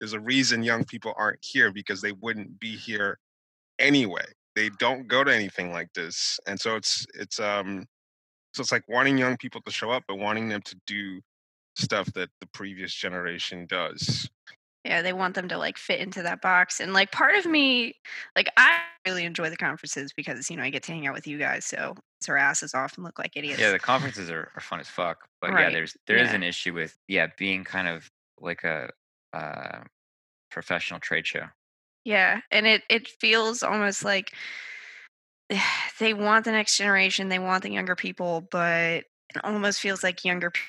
there's a reason young people aren't here because they wouldn't be here anyway. They don't go to anything like this, and so it's it's um so it's like wanting young people to show up, but wanting them to do stuff that the previous generation does. Yeah, they want them to like fit into that box. And like part of me, like I really enjoy the conferences because, you know, I get to hang out with you guys. So it's our asses off and look like idiots. Yeah, the conferences are, are fun as fuck. But yeah, there's there is yeah. an issue with yeah, being kind of like a uh professional trade show. Yeah, and it it feels almost like they want the next generation, they want the younger people, but it almost feels like younger people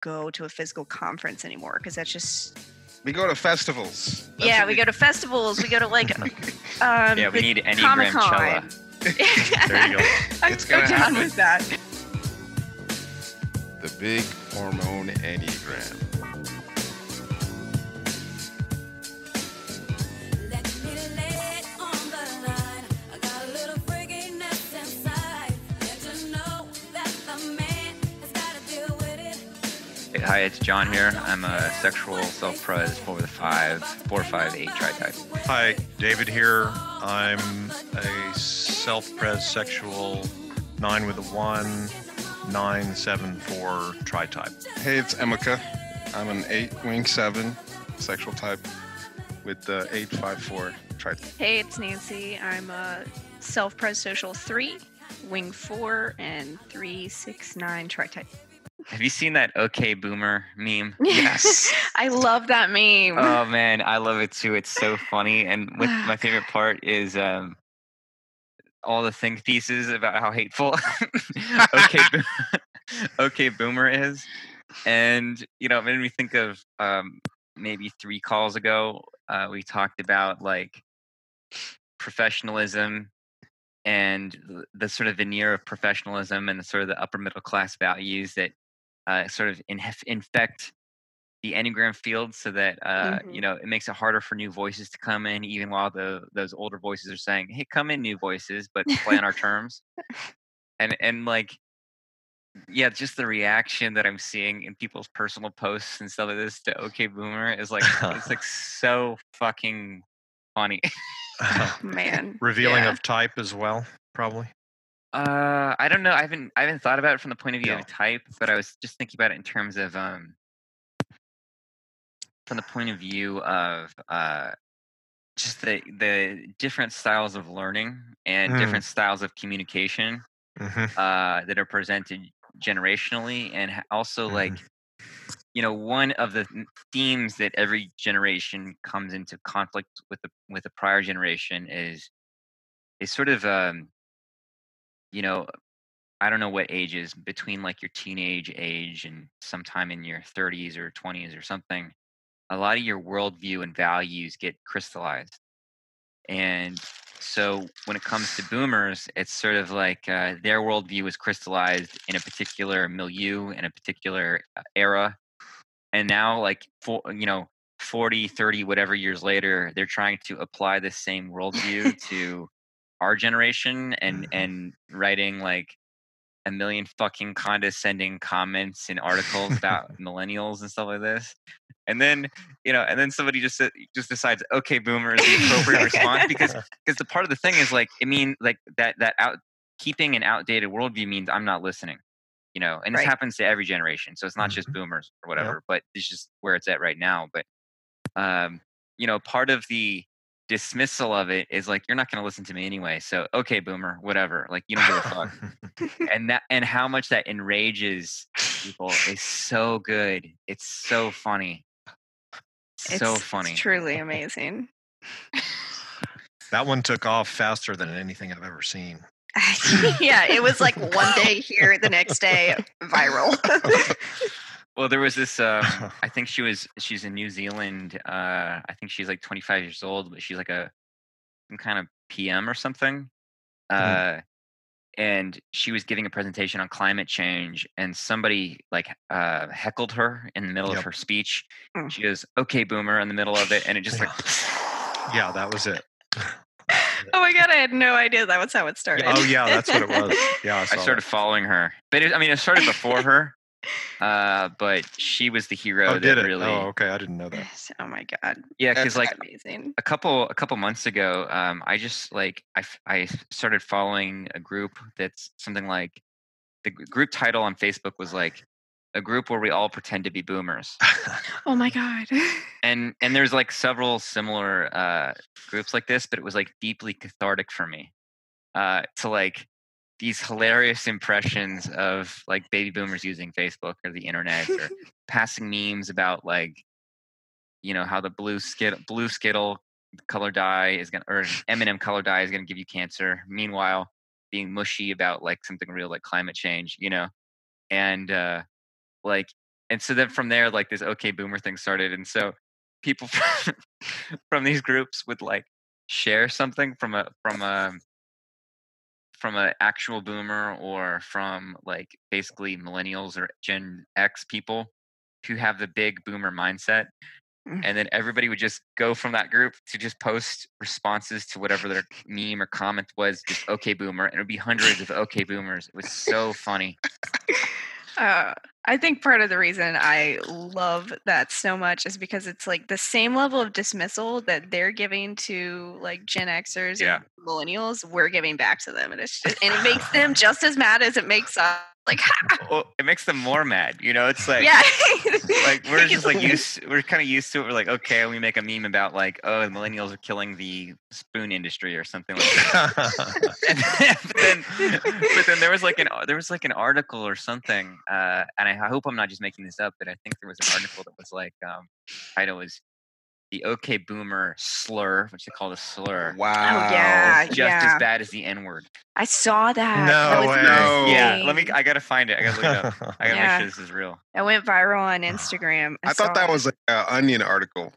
go to a physical conference anymore because that's just We go to festivals. That's yeah. what We go to festivals, we go to like um Yeah, we need Enneagram Comic-Con. Cella. There you go. I'm It's so gonna down happen. with that. The big hormone enneagram. Hi, it's John here. I'm a sexual self-pres four with a five, four five eight tri-type. Hi, David here. I'm a self-pres sexual nine with a one, nine seven four tri-type. Hey, it's Emeka. I'm an eight wing seven sexual type with the eight five four tri type. Hey, it's Nancy. I'm a self-pres social three, wing four, and three six nine tri-type. Have you seen that OK Boomer meme? Yes. I love that meme. Oh man, I love it too. It's so funny. And with my favorite part is um all the think pieces about how hateful OK Bo- OK Boomer is. And you know, it made me think of um maybe three calls ago, uh, we talked about like professionalism and the sort of veneer of professionalism and the sort of the upper middle class values that uh, sort of inhef- infect the enneagram field so that uh, you Mhm. know it makes it harder for new voices to come in even while the those older voices are saying hey come in new voices but play on our terms and and like yeah just the reaction that i'm seeing in people's personal posts and stuff like this to okay boomer is like it's like so fucking funny Man. Revealing Yeah. of type as well, probably. Uh, I don't know. I haven't I haven't thought about it from the point of view No. of type, but I was just thinking about it in terms of um from the point of view of uh just the the different styles of learning and Mm. different styles of communication hmm uh that are presented generationally and also Mhm. like you know one of the themes that every generation comes into conflict with the with the prior generation is is sort of um you know i don't know what ages between like your teenage age and sometime in your 30s or 20s or something a lot of your worldview and values get crystallized. And so when it comes to boomers it's sort of like uh, their worldview is crystallized in a particular milieu in a particular uh, era. And now like for you know 40 30 whatever years later they're trying to apply the same worldview to our generation and Mhm. and writing like a million fucking condescending comments in articles about millennials and stuff like this. And then you know and then somebody just just decides okay boomer is the appropriate response? Because because the part of the thing is like it mean like that that out keeping an outdated worldview means i'm not listening you know? And this Right. happens to every generation so it's not just boomers or whatever but it's just where it's at right now but um you know part of the dismissal of it is like you're not going to listen to me anyway so okay boomer whatever like you don't give a fuck and that and how much that enrages people is so good it's so funny so It's- it's funny truly amazing. that one took off faster than anything I've ever seen. yeah, it was like one day here, the next day viral. Well, there was this. Um, I think she was. She's in New Zealand. Uh, I think she's like 25 years old, but she's like a some kind of PM or something. Uh, and she was giving a presentation on climate change, and somebody like uh, heckled her in the middle Yep. of her speech. Mm. She goes, "Okay, boomer," in the middle of it, and it just like. yeah, that was it. oh my god, I had no idea that was how it started. Oh yeah, that's what it was. Yeah, I, I started that. following her, but it, I mean, it started before her. Uh, but she was the hero Oh, that did it? really, Oh, okay. I didn't know that. oh my god, yeah, because like amazing. a couple a couple months ago, um, I just like I I started following a group that's something like the group title on Facebook was like a group where we all pretend to be boomers, Oh my god. and and there's like several similar uh, groups like this, but it was like deeply cathartic for me uh, to like these hilarious impressions of like baby boomers using Facebook or the internet or passing memes about like you know how the blue skittle blue skittle color dye is gonna or M&M color dye is gonna give you cancer. Meanwhile, being mushy about like something real like climate change, you know, and uh, like and so then from there like this okay boomer thing started, and so people from, from these groups would like share something from a from a from an actual boomer or from like basically millennials or Gen X people who have the big boomer mindset. Mm. And then everybody would just go from that group to just post responses to whatever their meme or comment was, just okay boomer. And it would be hundreds of okay boomers. It was so funny. Uh, I think part of the reason I love that so much is because it's like the same level of dismissal that they're giving to like Gen Xers Yeah. and millennials, we're giving back to them, and it's just, and it makes them just as mad as it makes us. Like, Well, it makes them more mad. You know, it's like, yeah, like we're just like used we're kind of used to it. We're like okay we make a meme about like oh the millennials are killing the spoon industry or something like that. And then, but then but then there was like an there was like an article or something uh and i hope i'm not just making this up but i think there was an article that was like um title was the okay boomer slur which they call a slur oh, Wow. Oh yeah, just yeah. as bad as the n word I saw that. No that was way. No. yeah let me i gotta find it i gotta look it up i gotta Yeah. make sure this is real That went viral on Instagram. I thought that it. was like an onion article.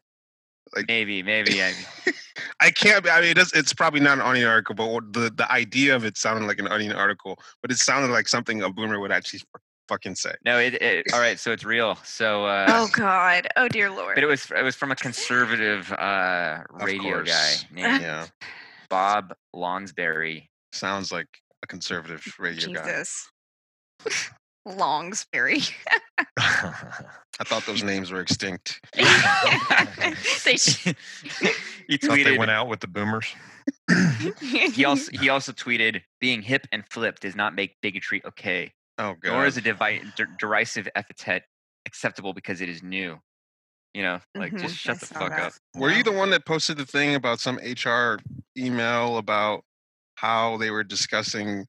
Like maybe maybe I, I can't. I mean, it does, it's probably not an onion article, but the the idea of it sounded like an onion article. But it sounded like something a boomer would actually f- fucking say. no it, it all right so it's real so uh Oh God! Oh dear Lord! But it was it was from a conservative uh, radio guy named Yeah, Bob Lonsberry. sounds like a conservative radio guy. Jesus. Longsbury. I thought those names were extinct. they sh- he Thought they tweeted. went out with the boomers. He also he also tweeted, "Being hip and flip does not make bigotry okay, Oh god. nor is a devi- der- derisive epithet acceptable because it is new." You know, like Mhm, just shut I the fuck that. up. Were you the one that posted the thing about some HR email about how they were discussing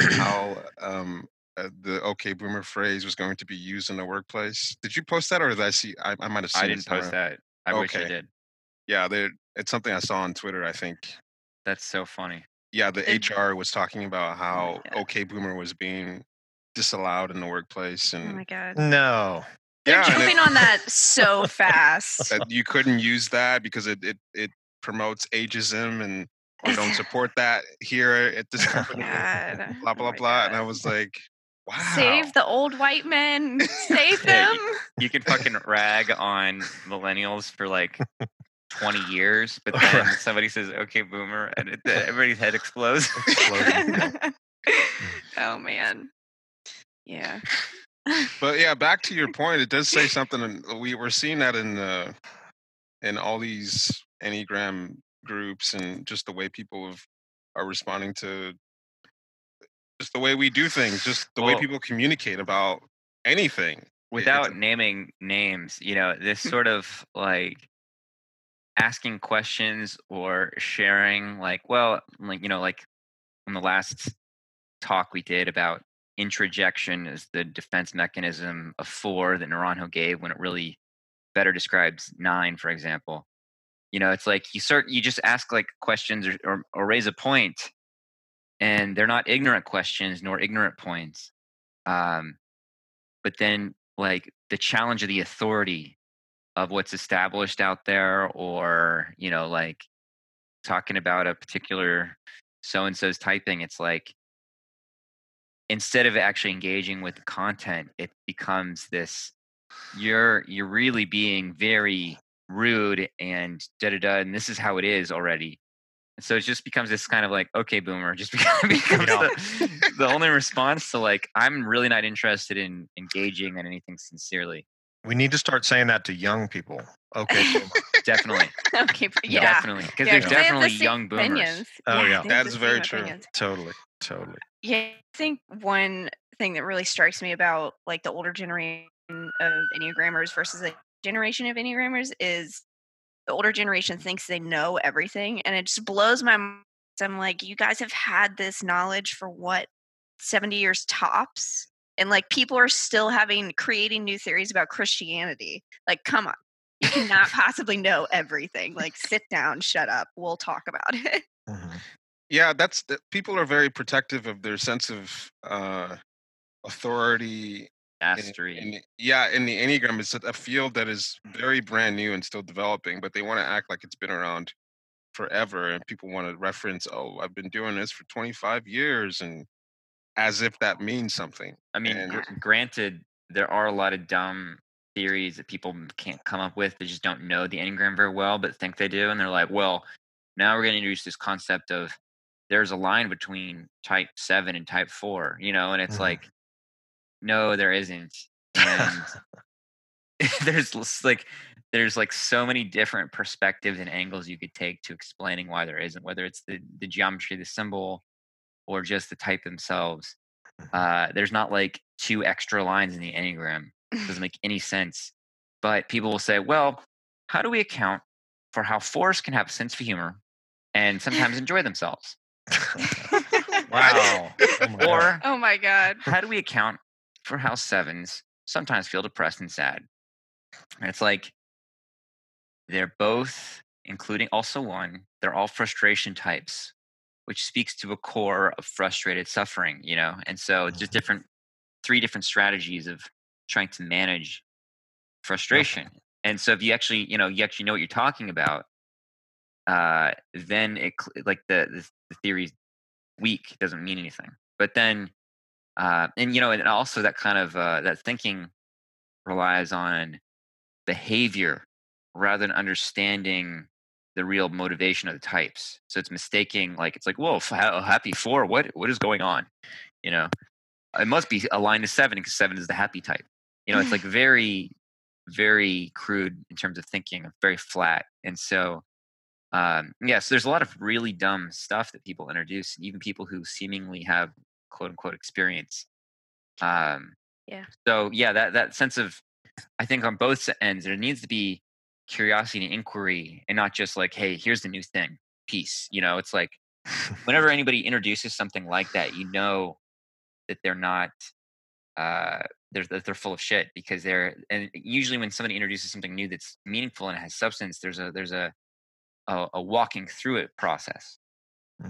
how um, uh, the "Okay Boomer" phrase was going to be used in the workplace? Did you post that, or did I see? I, I might have seen. I it didn't post that. I wish I did. Yeah. It's something I saw on Twitter. I think. That's so funny. Yeah, the HR was talking about how God. "Okay Boomer" was being disallowed in the workplace, And oh and my God! No. They're yeah, and it- jumping on that so fast. that you couldn't use that because it it, it promotes ageism and we don't support that here at this oh company. God. blah Oh blah my blah. And I was like, wow. Save the old white men. Save Yeah, them. you can fucking rag on millennials for like 20 years, but then somebody says, okay, boomer, and it, everybody's head explodes. Explosion. oh man. Yeah. But yeah, back to your point, it does say something. And we were seeing that in uh, in all these Enneagram groups and just the way people have, are responding to just the way we do things, just the way people communicate about anything. Without it's- naming names, you know, this sort of like asking questions or sharing, like, well, like, you know, like in the last talk we did about introjection is the defense mechanism of four that Naranjo gave when it really better describes nine, for example. You know, it's like you start, you just ask like questions or, or, or raise a point, and they're not ignorant questions nor ignorant points. Um, but then, like the challenge of the authority of what's established out there, or you know, like talking about a particular so and so's typing, it's like instead of actually engaging with the content, it becomes this you're you're really being very rude and da da da and this is how it is already And so it just becomes this kind of like, okay, boomer, just becomes, becomes the, the only response to like, I'm really not interested in engaging in anything sincerely. We need to start saying that to young people. Okay. boomer. Definitely, okay, yeah. definitely, because Yeah, there's 'cause they have the definitely same young boomers. opinions. Oh, yeah. they have That's very true. opinions. totally. Totally. Yeah, I think one thing that really strikes me about like the older generation of Enneagrammers versus the generation of Enneagrammers is the older generation thinks they know everything, and it just blows my mind. I'm like, you guys have had this knowledge for what 70 years tops, and like people are still having creating new theories about Christianity. Like, come on. You cannot possibly know everything. Like, sit down, shut up. We'll talk about it. Mhm. Yeah that's the, people are very protective of their sense of uh authority in- Mastery. in the- yeah in the enneagram it's a field that is very brand new and still developing but they want to act like it's been around forever and people want to reference oh i've been doing this for 25 years and as if that means something I mean, and- gr- granted, there are a lot of dumb theories that people can't come up with. They just don't know the Enneagram very well, but think they do. And they're like, well, now we're going to introduce this concept of there's a line between type seven and type four, you know? And it's Mhm. like, no, there isn't. And there's like, there's like so many different perspectives and angles you could take to explaining why there isn't, whether it's the, the geometry the symbol or just the type themselves uh, there's not like two extra lines in the enneagram it doesn't make any sense but people will say well how do we account for how fours can have a sense of humor and sometimes enjoy themselves wow. Oh my God. or oh my God. how do we account for how sevens sometimes feel depressed and sad and it's like they're both including also one they're all frustration types which speaks to a core of frustrated suffering you know and so it's just Mhm. different three different strategies of trying to manage frustration and so if you actually you know you actually know what you're talking about uh then it like the the, the theory's weak doesn't mean anything but then uh and you know and also that kind of uh that thinking relies on behavior rather than understanding the real motivation of the types. So it's mistaking like it's like, whoa, happy four. What what is going on? You know, it must be aligned to seven because seven is the happy type. You know, it's like very very crude in terms of thinking, very flat. And so, um, yeah, so there's a lot of really dumb stuff that people introduce, even people who seemingly have quote unquote experience. Um, Yeah. So yeah, that that sense of, I think on both ends, there needs to be curiosity and inquiry, and not just like, hey, here's the new thing, peace. You know, it's like whenever anybody introduces something like that, you know that they're not uh they're that they're full of shit because they're and usually when somebody introduces something new that's meaningful and has substance, there's a there's a a, a walking through it process.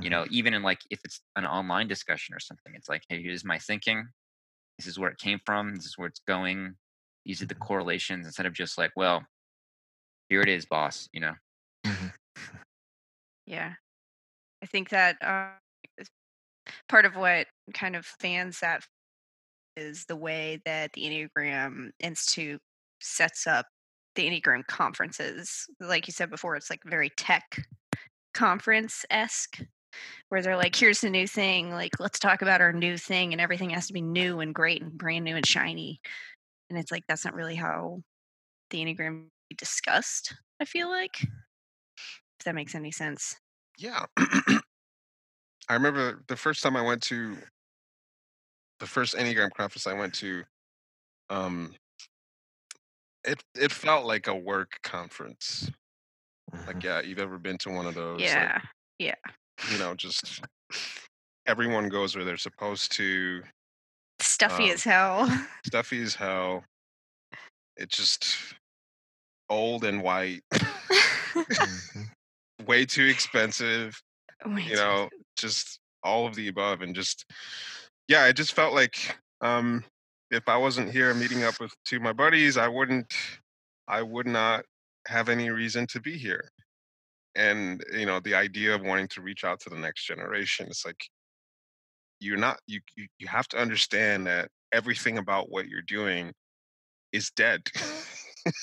You know, even in like if it's an online discussion or something, it's like, hey, here's my thinking. This is where it came from. This is where it's going. These are the correlations instead of just like, well, here it is, boss. You know. Mhm. Yeah. I think that uh, part of what kind of fans that is the way that the Enneagram Institute sets up the Enneagram conferences. Like you said before, it's like very tech conference esque, where they're like, here's the new thing. Like, let's talk about our new thing, and everything has to be new and great and brand new and shiny. And it's like, that's not really how the Enneagram is discussed, I feel like. If that makes any sense. yeah i remember the first time i went to the first enneagram conference i went to um it it felt like a work conference like Mhm. yeah you've ever been to one of those like, Yeah. you know just everyone goes where they're supposed to Stuffy Um, as hell. stuffy as hell it's just old and white way too expensive Way you too know just all of the above and just yeah it just felt like um if i wasn't here meeting up with two of my buddies i wouldn't i would not have any reason to be here and you know the idea of wanting to reach out to the next generation it's like you're not you you, you have to understand that everything about what you're doing is dead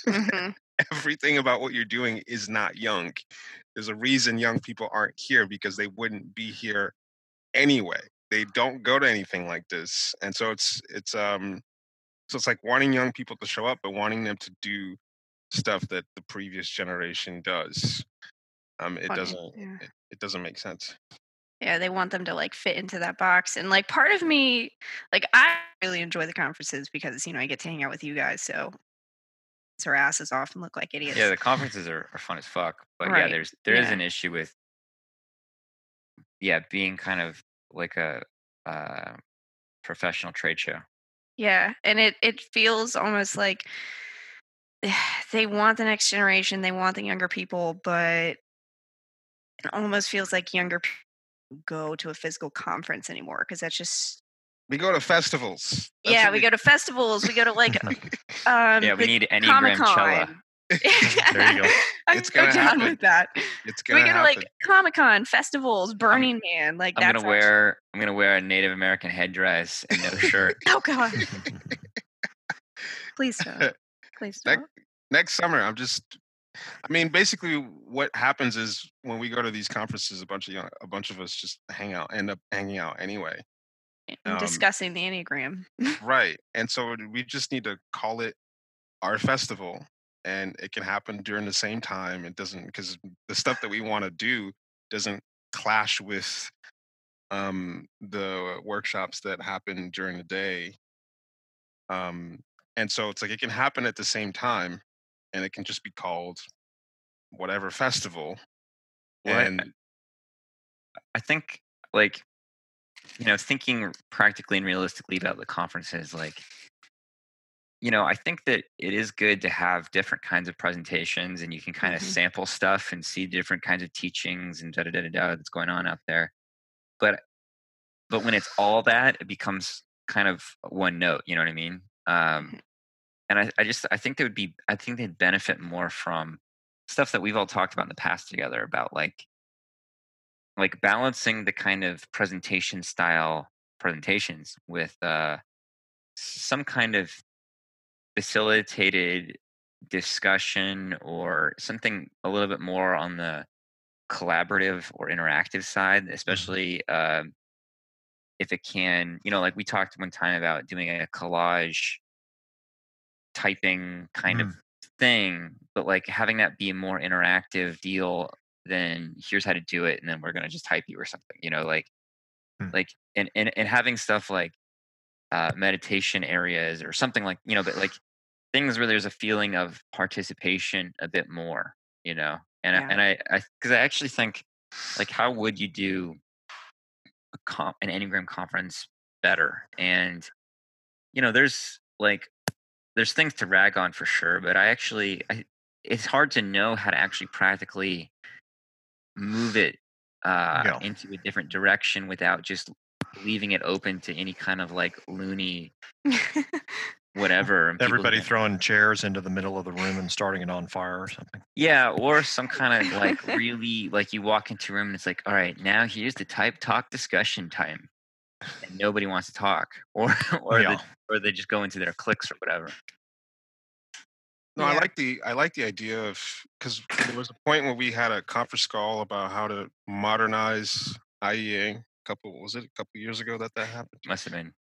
Mhm. everything about what you're doing is not young. There's a reason young people aren't here because they wouldn't be here anyway. They don't go to anything like this, and so it's it's um so it's like wanting young people to show up, but wanting them to do stuff that the previous generation does. Um, it Funny, doesn't yeah. it, it doesn't make sense. Yeah, they want them to like fit into that box. And like part of me, like I really enjoy the conferences because, you know, I get to hang out with you guys. So it's our asses off and look like idiots. Yeah, the conferences are, are fun as fuck. But yeah, there's there is yeah. an issue with yeah, being kind of like a uh, professional trade show. Yeah, and it it feels almost like they want the next generation, they want the younger people, but it almost feels like younger people go to a physical conference anymore because that's just We go to festivals. That's yeah. what We go to festivals, we go to like um Yeah, we need Comic Enneagram Cella. There you go. I'm It's so gonna down happen. with that. It's gonna go to happen. like Comic Con, festivals, Burning Man, like I'm that's gonna wear I'm gonna wear a Native American headdress and no shirt. Oh god, please don't, please don't. next summer i'm just i mean basically what happens is when we go to these conferences a bunch of young, a bunch of us just hang out end up hanging out anyway um, discussing the enneagram. right and so we just need to call it our festival and it can happen during the same time it doesn't because the stuff that we want to do doesn't clash with um the workshops that happen during the day. Um and so it's like it can happen at the same time and it can just be called whatever festival Well, I- and I think like you know thinking practically and realistically about the conferences like you know I think that it is good to have different kinds of presentations and you can kind of Mhm. sample stuff and see different kinds of teachings and da da da da da that's going on out there. But but when it's all that it becomes kind of one note you know what I mean? Um and I, I just I think they would be I think they'd benefit more from stuff that we've all talked about in the past together about like like balancing the kind of presentation style presentations with uh, some kind of facilitated discussion or something a little bit more on the collaborative or interactive side, especially um if it can, you know, like we talked one time about doing a collage typing kind of thing, but like having that be a more interactive deal than here's how to do it and then we're gonna just type you or something, you know, like Hmm. like and, and and having stuff like uh meditation areas or something like you know, but like things where there's a feeling of participation a bit more, you know. And Yeah. I, and I I because I actually think like how would you do a comp, an enneagram conference better and you know there's like there's things to rag on for sure but i actually I, it's hard to know how to actually practically move it uh, Yeah. into a different direction without just leaving it open to any kind of like loony whatever and Everybody can- throwing chairs into the middle of the room and starting it on fire or something. Yeah, or some kind of like really like you walk into a room and it's like, all right, now here's the type talk discussion time, and nobody wants to talk, or or Yeah. the, or they just go into their clicks or whatever. No, I like the I like the idea of because there was a point where we had a conference call about how to modernize IEA. A couple was it a couple years ago that that happened? Must have been.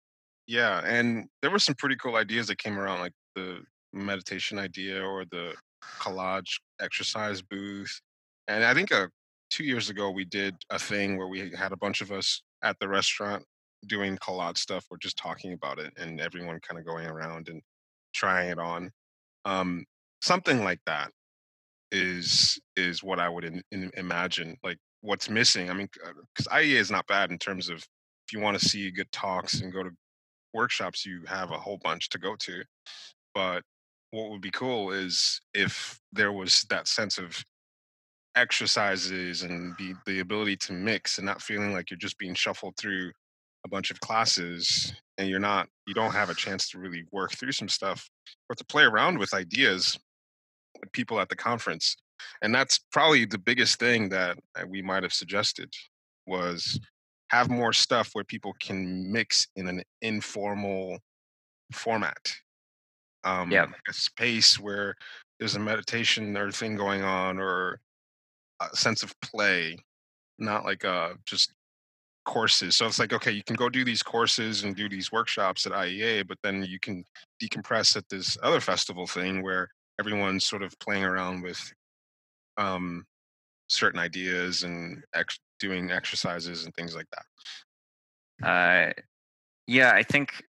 Yeah, and there were some pretty cool ideas that came around, like the meditation idea or the collage exercise booth. And I think uh, two years ago we did a thing where we had a bunch of us at the restaurant doing collage stuff or just talking about it, and everyone kind of going around and trying it on. Um, something like that is is what I would in, in, imagine. Like what's missing. I mean, because uh, IEA is not bad in terms of if you want to see good talks and go to workshops you have a whole bunch to go to but what would be cool is if there was that sense of exercises and the the ability to mix and not feeling like you're just being shuffled through a bunch of classes and you're not you don't have a chance to really work through some stuff or to play around with ideas with people at the conference and that's probably the biggest thing that uh, we might have suggested was have more stuff where people can mix in an informal format. Um, Yeah. like a space where there's a meditation or thing going on or a sense of play, not like uh just courses. So it's like, okay, you can go do these courses and do these workshops at IEA, but then you can decompress at this other festival thing where everyone's sort of playing around with um, certain ideas and ex- doing exercises and things like that. Uh, yeah, I think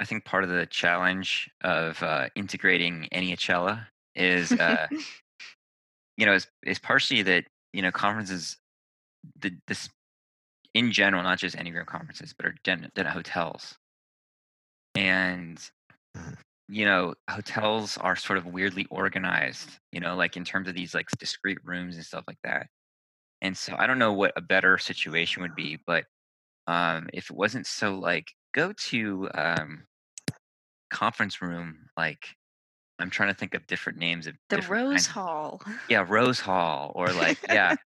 I think part of the challenge of uh, integrating Eniachella is, uh, you know, is, is partially that you know conferences, the this in general, not just any Enneagram conferences, but are done, done at hotels, and Mhm. You know, hotels are sort of weirdly organized, you know, like in terms of these like discrete rooms and stuff like that. And so I don't know what a better situation would be, but um, if it wasn't so like go to um, conference room, like I'm trying to think of different names of The Rose kinds- Hall. Yeah, Rose Hall, or like yeah,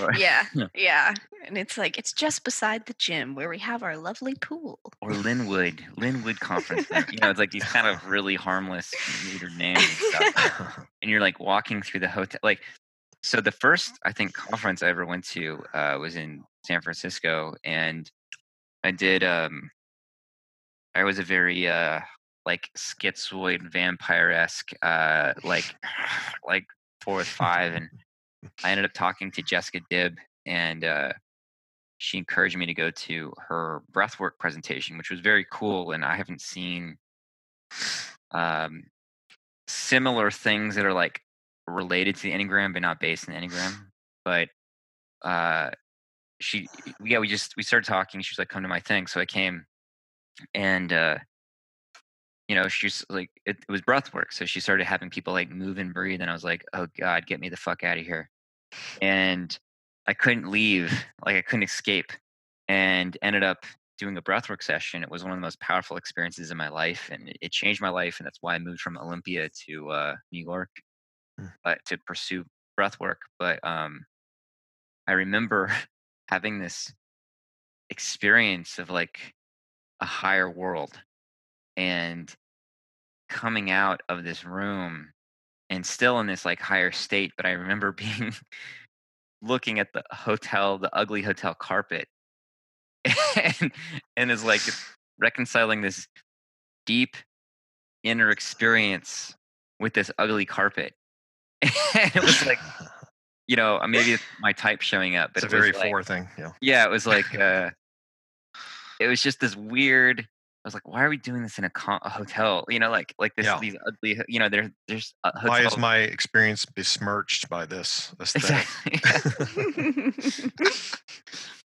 or, yeah, Yeah. And it's like it's just beside the gym where we have our lovely pool. or Linwood, Linwood Conference You know, it's like these kind of really harmless neutered names and stuff. and you're like walking through the hotel like so the first i think conference i ever went to uh, was in san francisco and i did um i was a very uh like schizoid vampire-esque uh like like four with five and i ended up talking to jessica dibb and uh she encouraged me to go to her breathwork presentation which was very cool and i haven't seen um similar things that are like related to the enneagram but not based in the enneagram but uh she yeah we just we started talking she was like come to my thing so i came and uh you know she's like it, it was breath work so she started having people like move and breathe and i was like oh god get me the fuck out of here and i couldn't leave like i couldn't escape and ended up doing a breathwork session it was one of the most powerful experiences in my life and it- changed my life and that's why i moved from olympia to uh, new york Hmm. but to pursue breathwork but um i remember having this experience of like a higher world and coming out of this room and still in this like higher state but i remember being looking at the hotel the ugly hotel carpet and and is like reconciling this deep inner experience with this ugly carpet and it was like you know uh, maybe it's my type showing up but it's a it very like, four thing. Yeah. yeah it was like uh it was just this weird i was like why are we doing this in a, con- a hotel you know like like this Yeah. these ugly you know there there's uh, Why is my experience besmirched by this aesthetic? exactly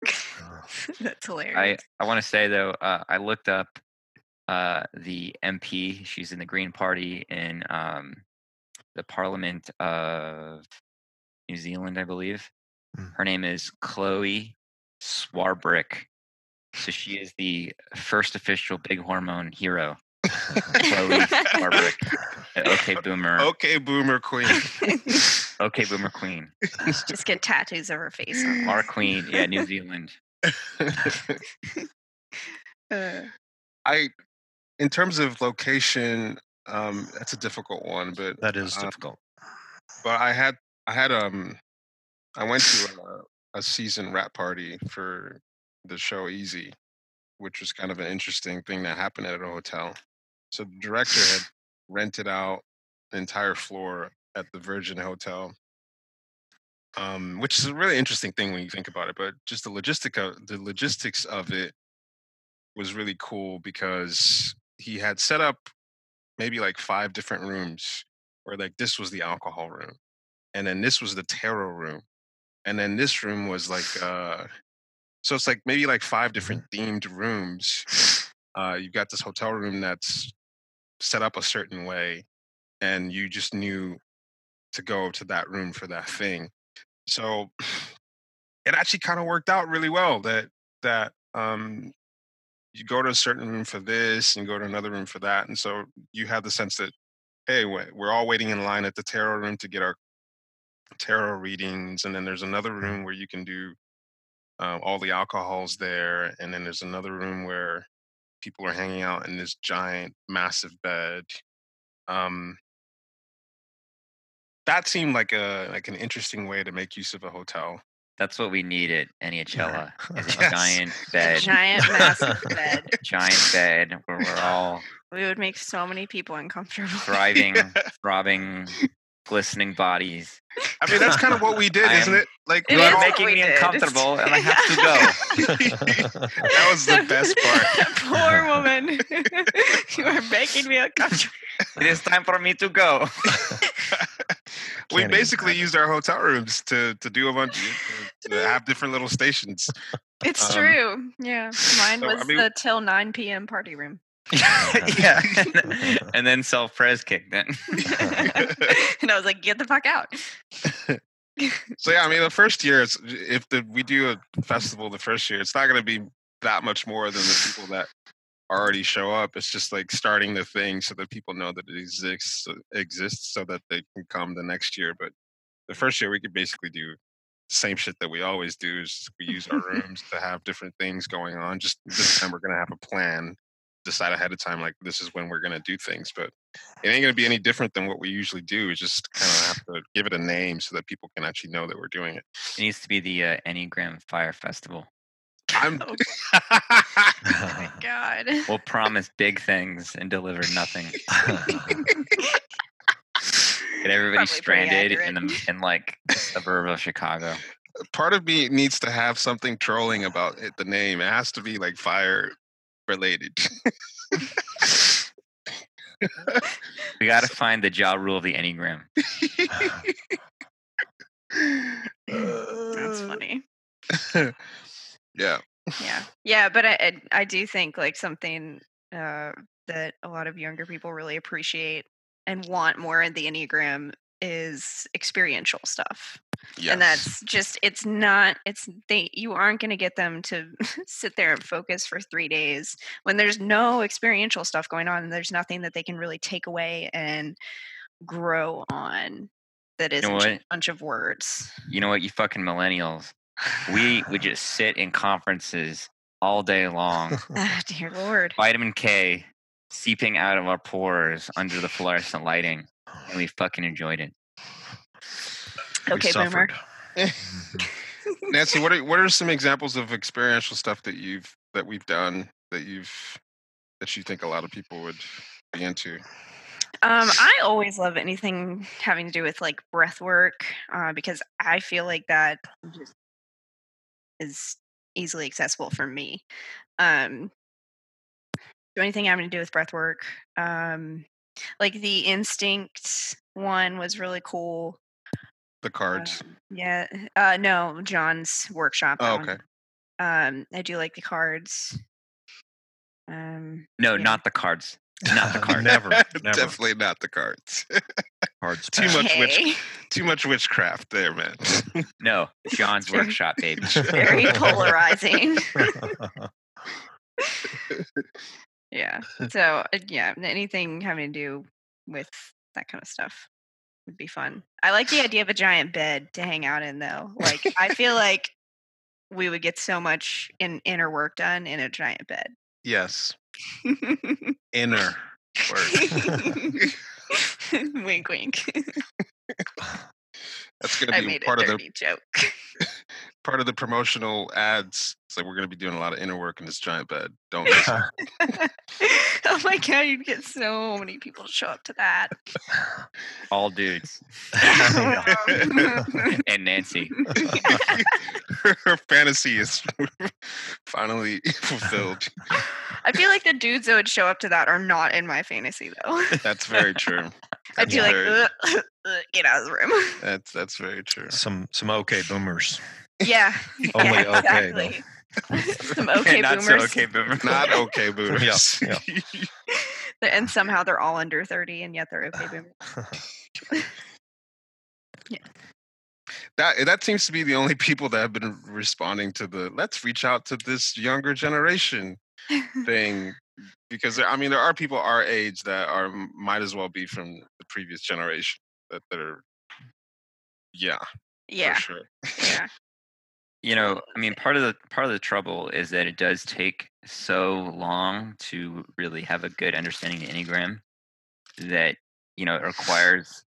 That's I hilarious. I want to say though, uh, I looked up uh, the MP. She's in the Green Party in um, the Parliament of New Zealand, I believe. Mm. Her name is Chloe Swarbrick. So she is the first official big hormone hero. Chloe Swarbrick. Uh, Okay, Boomer. Okay, Boomer Queen. Okay, Boomer Queen. Just get tattoos of her face on. Our Queen. Yeah, New Zealand. Uh, I, in terms of location, um, that's a difficult one, but that is um, difficult. but I had I had um I went to a, a season rap party for the show Easy, which was kind of an interesting thing that happened at a hotel. So the director had rented out the entire floor at the Virgin Hotel, um, which is a really interesting thing when you think about it. But just the logistic of the logistics of it was really cool because he had set up maybe like five different rooms where like this was the alcohol room and then this was the tarot room and then this room was like uh so it's like maybe like five different themed rooms. Uh you've got this hotel room that's set up a certain way and you just knew to go to that room for that thing. So it actually kind of worked out really well that that um you go to a certain room for this and go to another room for that and so you have the sense that hey we- we're all waiting in line at the tarot room to get our tarot readings and then there's another room where you can do um, all the alcohols there and then there's another room where people are hanging out in this giant massive bed um, that seemed like a like an interesting way to make use of a hotel. That's what we need at Eniachella. Is a Yes. giant A bed, giant massive bed. giant bed where we're all We would make so many people uncomfortable. thriving, throbbing, glistening bodies. I mean, that's kind of what we did, I isn't am- it? Like It You we is are making me did. uncomfortable, and I have to go. that was the best part. Poor woman. you are making me uncomfortable. It is time for me to go. we basically used our hotel rooms to to do a bunch to, to have different little stations. It's Um, true. Yeah. Mine so, I was mean- the till 9 p.m. party room. yeah, and then, and then self pres kicked in. and I was like, get the fuck out. So yeah, I mean, the first year, it's if the, we do a festival the first year, it's not going to be that much more than the people that already show up. It's just like starting the thing so that people know that it exists exists, so that they can come the next year. But the first year, we could basically do the same shit that we always do. Is we use our rooms to have different things going on. Just this time, we're going to have a plan. Decide ahead of time, like this is when we're going to do things, but it ain't going to be any different than what we usually do. We just kind of have to give it a name so that people can actually know that we're doing it. It needs to be the uh, Enneagram Fire Festival. I'm. Oh my God. We'll promise big things and deliver nothing. Get everybody Probably stranded in the in like the suburb of Chicago. part of me needs to have something trolling about it, the name. It has to be like fire related. We got to find the Ja Rule of the Enneagram. That's funny. yeah. Yeah. Yeah. But I, I, I do think like something uh, that a lot of younger people really appreciate and want more in the Enneagram is experiential stuff. Yes. and that's just it's not it's they you aren't going to get them to sit there and focus for three days when there's no experiential stuff going on and there's nothing that they can really take away and grow on that isn't just a bunch of words You know what, you fucking millennials. We would just sit in conferences all day long, ah, dear lord vitamin K seeping out of our pores under the fluorescent lighting, and we fucking enjoyed it. Okay boomer. Nancy, what are what are some examples of experiential stuff that you've that we've done that you've that you think a lot of people would be into? Um, I always love anything having to do with like breath work uh, because I feel like that just is easily accessible for me. Um, do anything having to do with breath work. Um, like the instinct one was really cool. The cards. Um, yeah. Uh, no, John's workshop. that oh, one. okay. Um, I do like the cards. Um, No, Yeah. not the cards. Not the cards. never, never. Definitely not the cards. Cards Too back. much witch- Too much witchcraft there, man. No, John's workshop, baby. Very polarizing. Yeah. So uh, yeah, anything having to do with that kind of stuff would be fun. I like the idea of a giant bed to hang out in though. Like I feel like we would get so much in inner work done in a giant bed. yes. Inner work. wink wink. That's gonna be part of the joke. part of the promotional ads. It's like we're gonna be doing a lot of inner work in this giant bed. Don't miss oh my god, you'd get so many people to show up to that. All dudes. And Nancy. Her fantasy is finally fulfilled. I feel like the dudes that would show up to that are not in my fantasy though. That's very true. I'd be That's like, very- "Ugh, ugh, get out of the room. That's that's very true. some some okay boomers. yeah. Only yeah, okay, though. exactly. Some okay Not boomers. so okay boomer. Not okay, boomers. Yeah, And somehow they're all under 30 and yet they're okay boomers. Yeah. That that seems to be the only people that have been responding to the let's reach out to this younger generation thing because there, I mean there are people our age that are might as well be from the previous generation that, that are yeah yeah. for sure Yeah. You know i mean part of the part of the trouble is that it does take so long to really have a good understanding of enneagram that you know it requires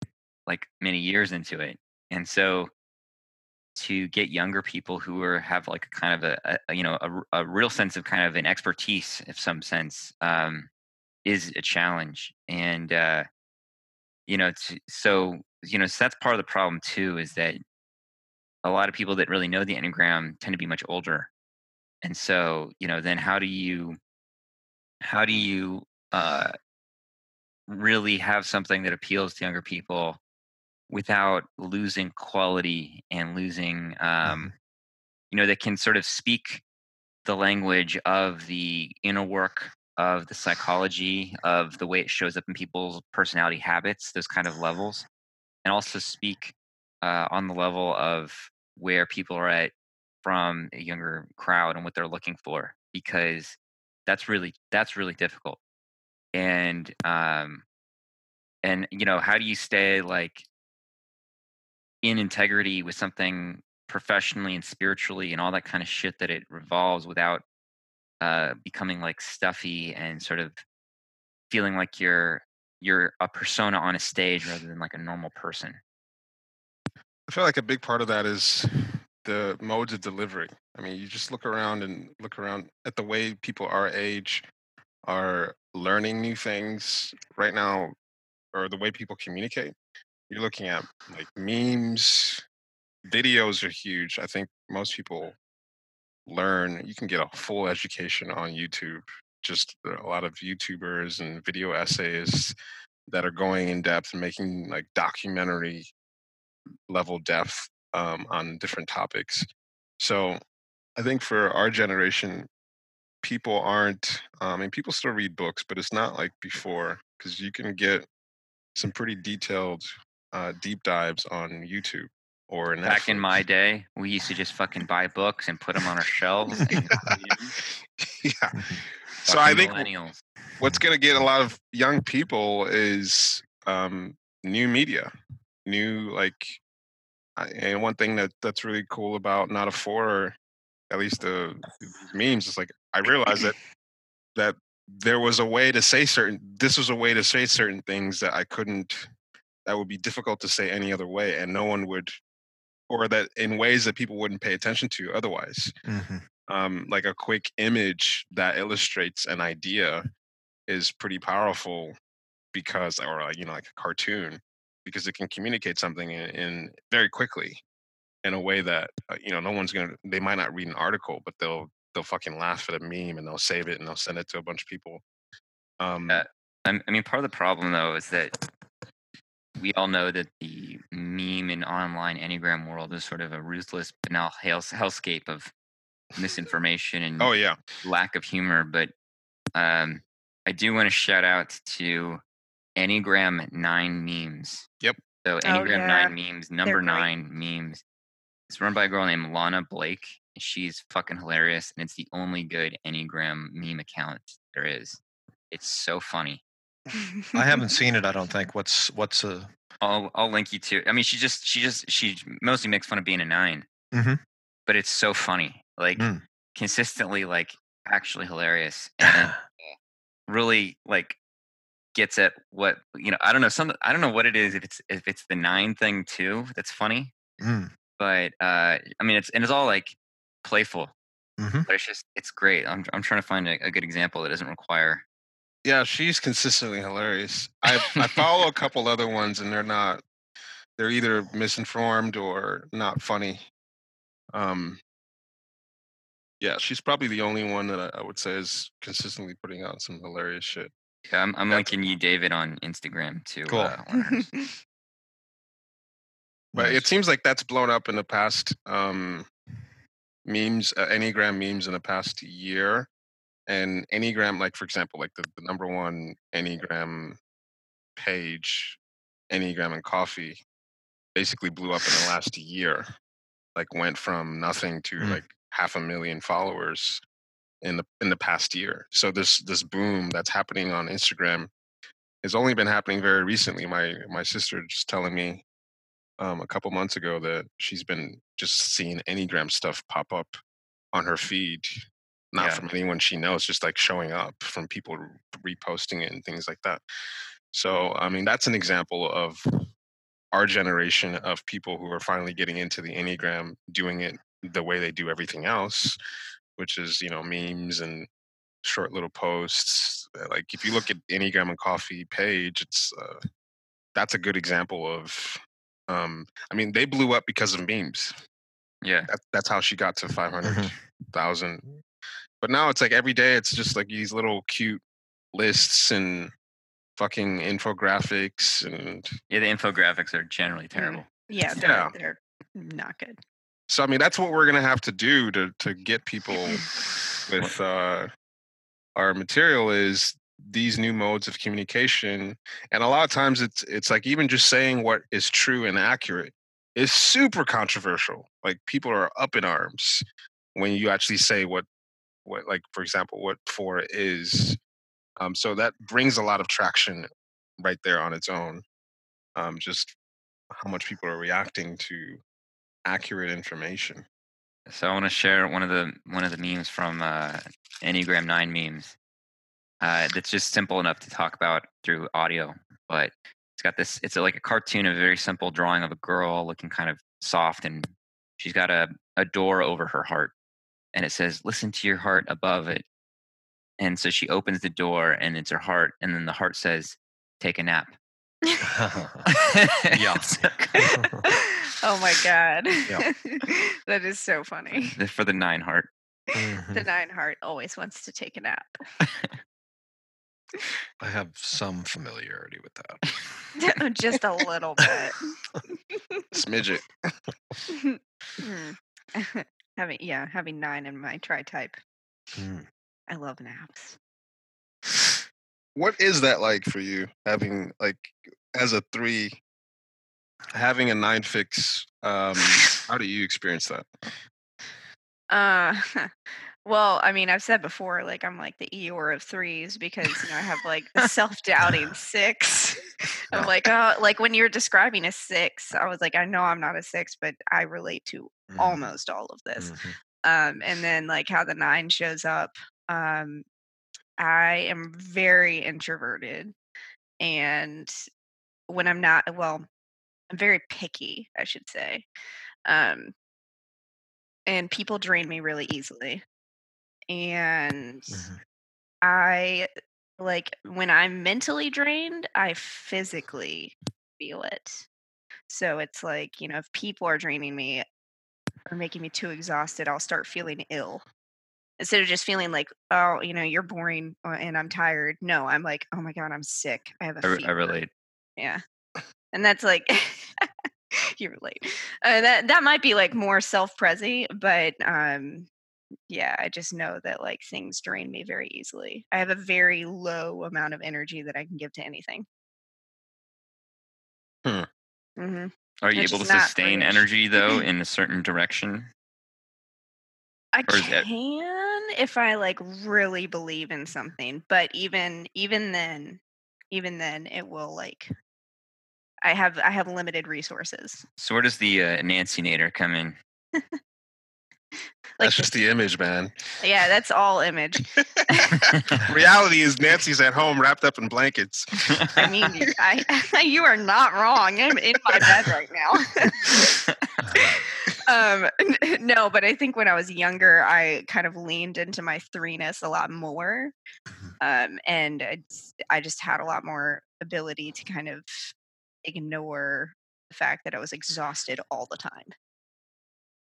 like many years into it, and so to get younger people who are have like a kind of a, a you know a real sense of kind of an expertise if some sense um, is a challenge, and uh, you know so you know so that's part of the problem too is that a lot of people that really know the enneagram tend to be much older. And so you know then how do you how do you uh really have something that appeals to younger people without losing quality and losing um you know that can sort of speak the language of the inner work of the psychology of the way it shows up in people's personality habits those kind of levels and also speak uh, on the level of where people are at from a younger crowd and what they're looking for because that's really that's really difficult. And um and you know how do you stay like in integrity with something professionally and spiritually and all that kind of shit that it revolves without uh becoming like stuffy and sort of feeling like you're you're a persona on a stage rather than like a normal person feel like a big part of that is the modes of delivery. I mean, you just look around and look around at the way people our age are learning new things right now, or the way people communicate. You're looking at like memes, videos are huge. I think most people learn, you can get a full education on YouTube. Just a lot of YouTubers and video essays that are going in depth and making like documentary level depth um, on different topics. So I think for our generation, people aren't, I mean, people still read books, but it's not like before because you can get some pretty detailed uh, deep dives on YouTube or Netflix. back in my day we used to just fucking buy books and put them on our shelves 'em. yeah. So I think millennials what's going to get a lot of young people is um, new media, new like. I- And one thing that that's really cool about not a four, or at least the memes, is like I realized that that there was a way to say certain. This was a way to say certain things that I couldn't. That would be difficult to say any other way, and no one would, or that in ways that people wouldn't pay attention to otherwise Mhm. um, like a quick image that illustrates an idea is pretty powerful because or like, you know like a cartoon because it can communicate something in, in very quickly in a way that uh, you know no one's gonna they might not read an article but they'll they'll fucking laugh at a meme and they'll save it and they'll send it to a bunch of people um I mean, part of the problem though is that we all know that the meme and online Enneagram world is sort of a ruthless, banal hell- hellscape of misinformation and oh yeah lack of humor. But um, I do want to shout out to Enneagram Nine memes. Yep. So Oh, Enneagram yeah. Nine memes, number nine memes. It's run by a girl named Lana Blake. She's fucking hilarious, and it's the only good Enneagram meme account there is. It's so funny. I haven't seen it. I don't think. What's what's uh I'll I'll link you to. I mean, she just she just she mostly makes fun of being a 9 Mhm. but it's so funny, like Mm. consistently, like actually hilarious, and really like gets at what you know. I don't know some. I don't know what it is. If it's if it's the nine thing too, that's funny. Mm. But uh, I mean, it's and it's all like playful, Mhm. but it's just it's great. I'm I'm trying to find a, a good example that doesn't require. yeah she's consistently hilarious i i follow a couple other ones and they're not they're either misinformed or not funny um yeah she's probably the only one that I would say is consistently putting out some hilarious shit Yeah, I'm, I'm linking you, David, on Instagram too. Cool. Uh, one of hers. But it seems like that's blown up in the past um, memes, uh, Enneagram memes in the past year. And Enneagram, like for example, like the, the number one Enneagram page, Enneagram and Coffee, basically blew up in the last year. Like went from nothing to Mm. like half a million followers in the in the past year. So this this boom that's happening on Instagram has only been happening very recently. My my sister just telling me um, a couple months ago that she's been just seeing Enneagram stuff pop up on her feed, not Yeah. from anyone she knows, just like showing up from people reposting it and things like that. So, I mean, that's an example of our generation of people who are finally getting into the enneagram, doing it the way they do everything else, which is you know memes and short little posts. Uh, Like if you look at Enneagram and Coffee page, it's uh, that's a good example of. Um, I mean, they blew up because of memes. Yeah. That, that's how she got to five hundred Mhm. But now it's like every day, it's just like these little cute lists and fucking infographics and Yeah, the infographics are generally terrible. Yeah, they're, Yeah. they're not good. So I mean that's what we're gonna have to do to to get people with uh, our material is these new modes of communication and a lot of times it's it's like even just saying what is true and accurate is super controversial. Like people are up in arms when you actually say what what like for example what four is um, so that brings a lot of traction right there on its own um, just how much people are reacting to accurate information So I want to share one of the one of the memes from uh, Enneagram Nine memes. Uh, that's just simple enough to talk about through audio, but it's got this. It's like a cartoon, a very simple drawing of a girl looking kind of soft, and she's got a a door over her heart, and it says, "Listen to your heart above it." And so she opens the door, and it's her heart, and then the heart says, "Take a nap." Yeah. Oh my god. Yeah. that is so funny. For the nine heart. The nine heart always wants to take a nap. I have some familiarity with that. Just a little bit. smidget Hmm. having yeah, having nine in my tri type. Mm. I love naps. What is that like for you having like as a three having a nine fix um how do you experience that Uh well, I mean, I've said before, like I'm like the Eeyore of threes because you know I have like the self-doubting six. I'm like, oh, like when you're describing a six, I was like, I know I'm not a six, but I relate to Mhm. almost all of this. Mhm. um, and then like how the nine shows up um, i am very introverted and when i'm not well i'm very picky i should say um, and people drain me really easily and Mhm. i like when i'm mentally drained i physically feel it so it's like you know if people are draining me or making me too exhausted, I'll start feeling ill. Instead of just feeling like, oh, you know, you're boring uh, and I'm tired. No, I'm like, oh my God, I'm sick. I have a I. I relate. Yeah. And that's like, you relate. Uh, that, that might be like more self prezi but um, yeah, I just know that like things drain me very easily. I have a very low amount of energy that I can give to anything. Hmm. mm-hmm. Are you Which able to sustain energy though in a certain direction? I Or is can if I like really believe in something, but even even then, even then, it will like I have I have limited resources. So where does the uh, Nancy Nader come in? Like that's just the image man yeah, that's all image. reality is nancy's at home wrapped up in blankets I mean, I you are not wrong. I'm in my bed right now. Um, no, but I think when I was younger, I kind of leaned into my threeness a lot more, um, and I just had a lot more ability to kind of ignore the fact that I was exhausted all the time.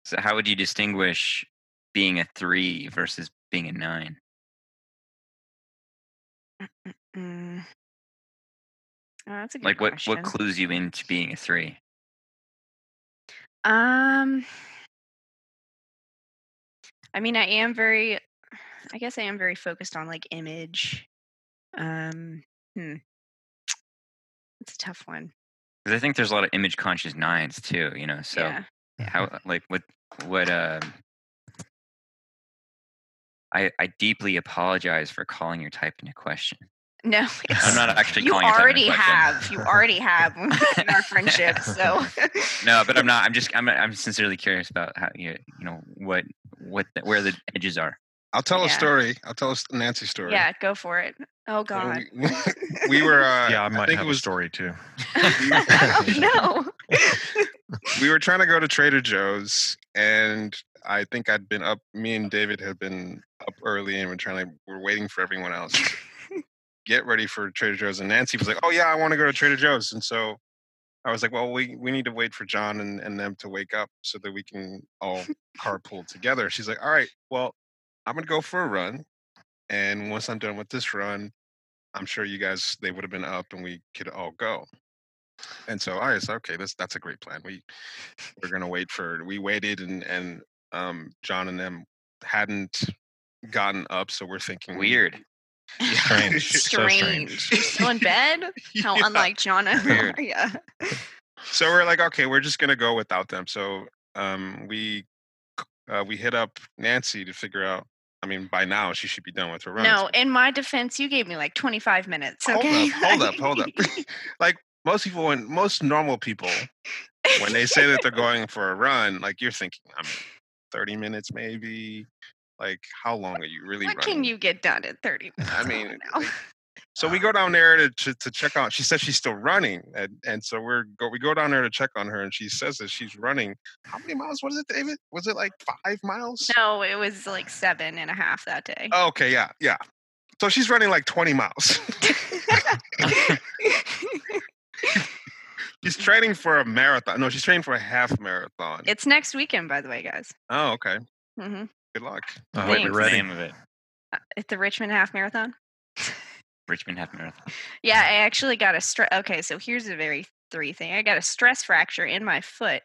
so how would you distinguish being a three versus being a nine? Oh, that's a good Like what question. what clues you into being a three? Um, I mean, I am very, I guess I am very focused on like image. Um, hmm. It's a tough one. Because I think there's a lot of image conscious nines too. You know, so yeah. how like what what um I I deeply apologize for calling your type into question. No, I'm not actually you calling your type already have. You already have in our friendship. So No, but I'm not. I'm just. I'm. I'm sincerely curious about how you. You know what what the, where the edges are. i'll tell a story i'll tell a nancy story yeah, go for it. Oh God. we, we were uh, yeah, I might think have it was a story too. no. we were trying to go to Trader Joe's, and I think I'd been up. Me and David had been up early, and we're trying to. We're waiting for everyone else to get ready for Trader Joe's. And Nancy was like, "Oh yeah, I want to go to Trader Joe's," and so I was like, "Well, we we need to wait for John and, and them to wake up so that we can all carpool together." She's like, "All right, well, I'm gonna go for a run, and once I'm done with this run, I'm sure you guys they would have been up and we could all go." And so I was okay. That's that's a great plan. We we're gonna wait for. We waited, and and um, John and them hadn't gotten up, so we're thinking Weird. Yeah. Strange. So strange. strange. You're still in bed? How Yeah. unlike John and Weird. Maria. So we're like, okay, we're just gonna go without them. So um, we uh, we hit up Nancy to figure out. I mean, by now she should be done with her run. No, in my defense, you gave me like 25 minutes. hold Okay. up, hold up, hold up. like most people, when most normal people, when they say that they're going for a run, like you're thinking, I mean, 30 minutes maybe. Like, how long are you really what running? can you get done in 30 minutes? I mean, like, so we go down there to, to to check on She says she's still running, and and so we're go we go down there to check on her, and she says that she's running. How many miles was it, David? Was it like five miles? no, it was like seven and a half that day. Oh, okay, yeah, yeah. So she's running like 20 miles. she's training for a marathon. No, she's training for a half marathon. it's next weekend, by the way, guys. oh, okay. hmm Good luck. I hope you're What's the ready. name of it? It's the Richmond Half Marathon. Richmond Half Marathon. Yeah, I actually got a stress. Okay, so here's a very three thing. I got a stress fracture in my foot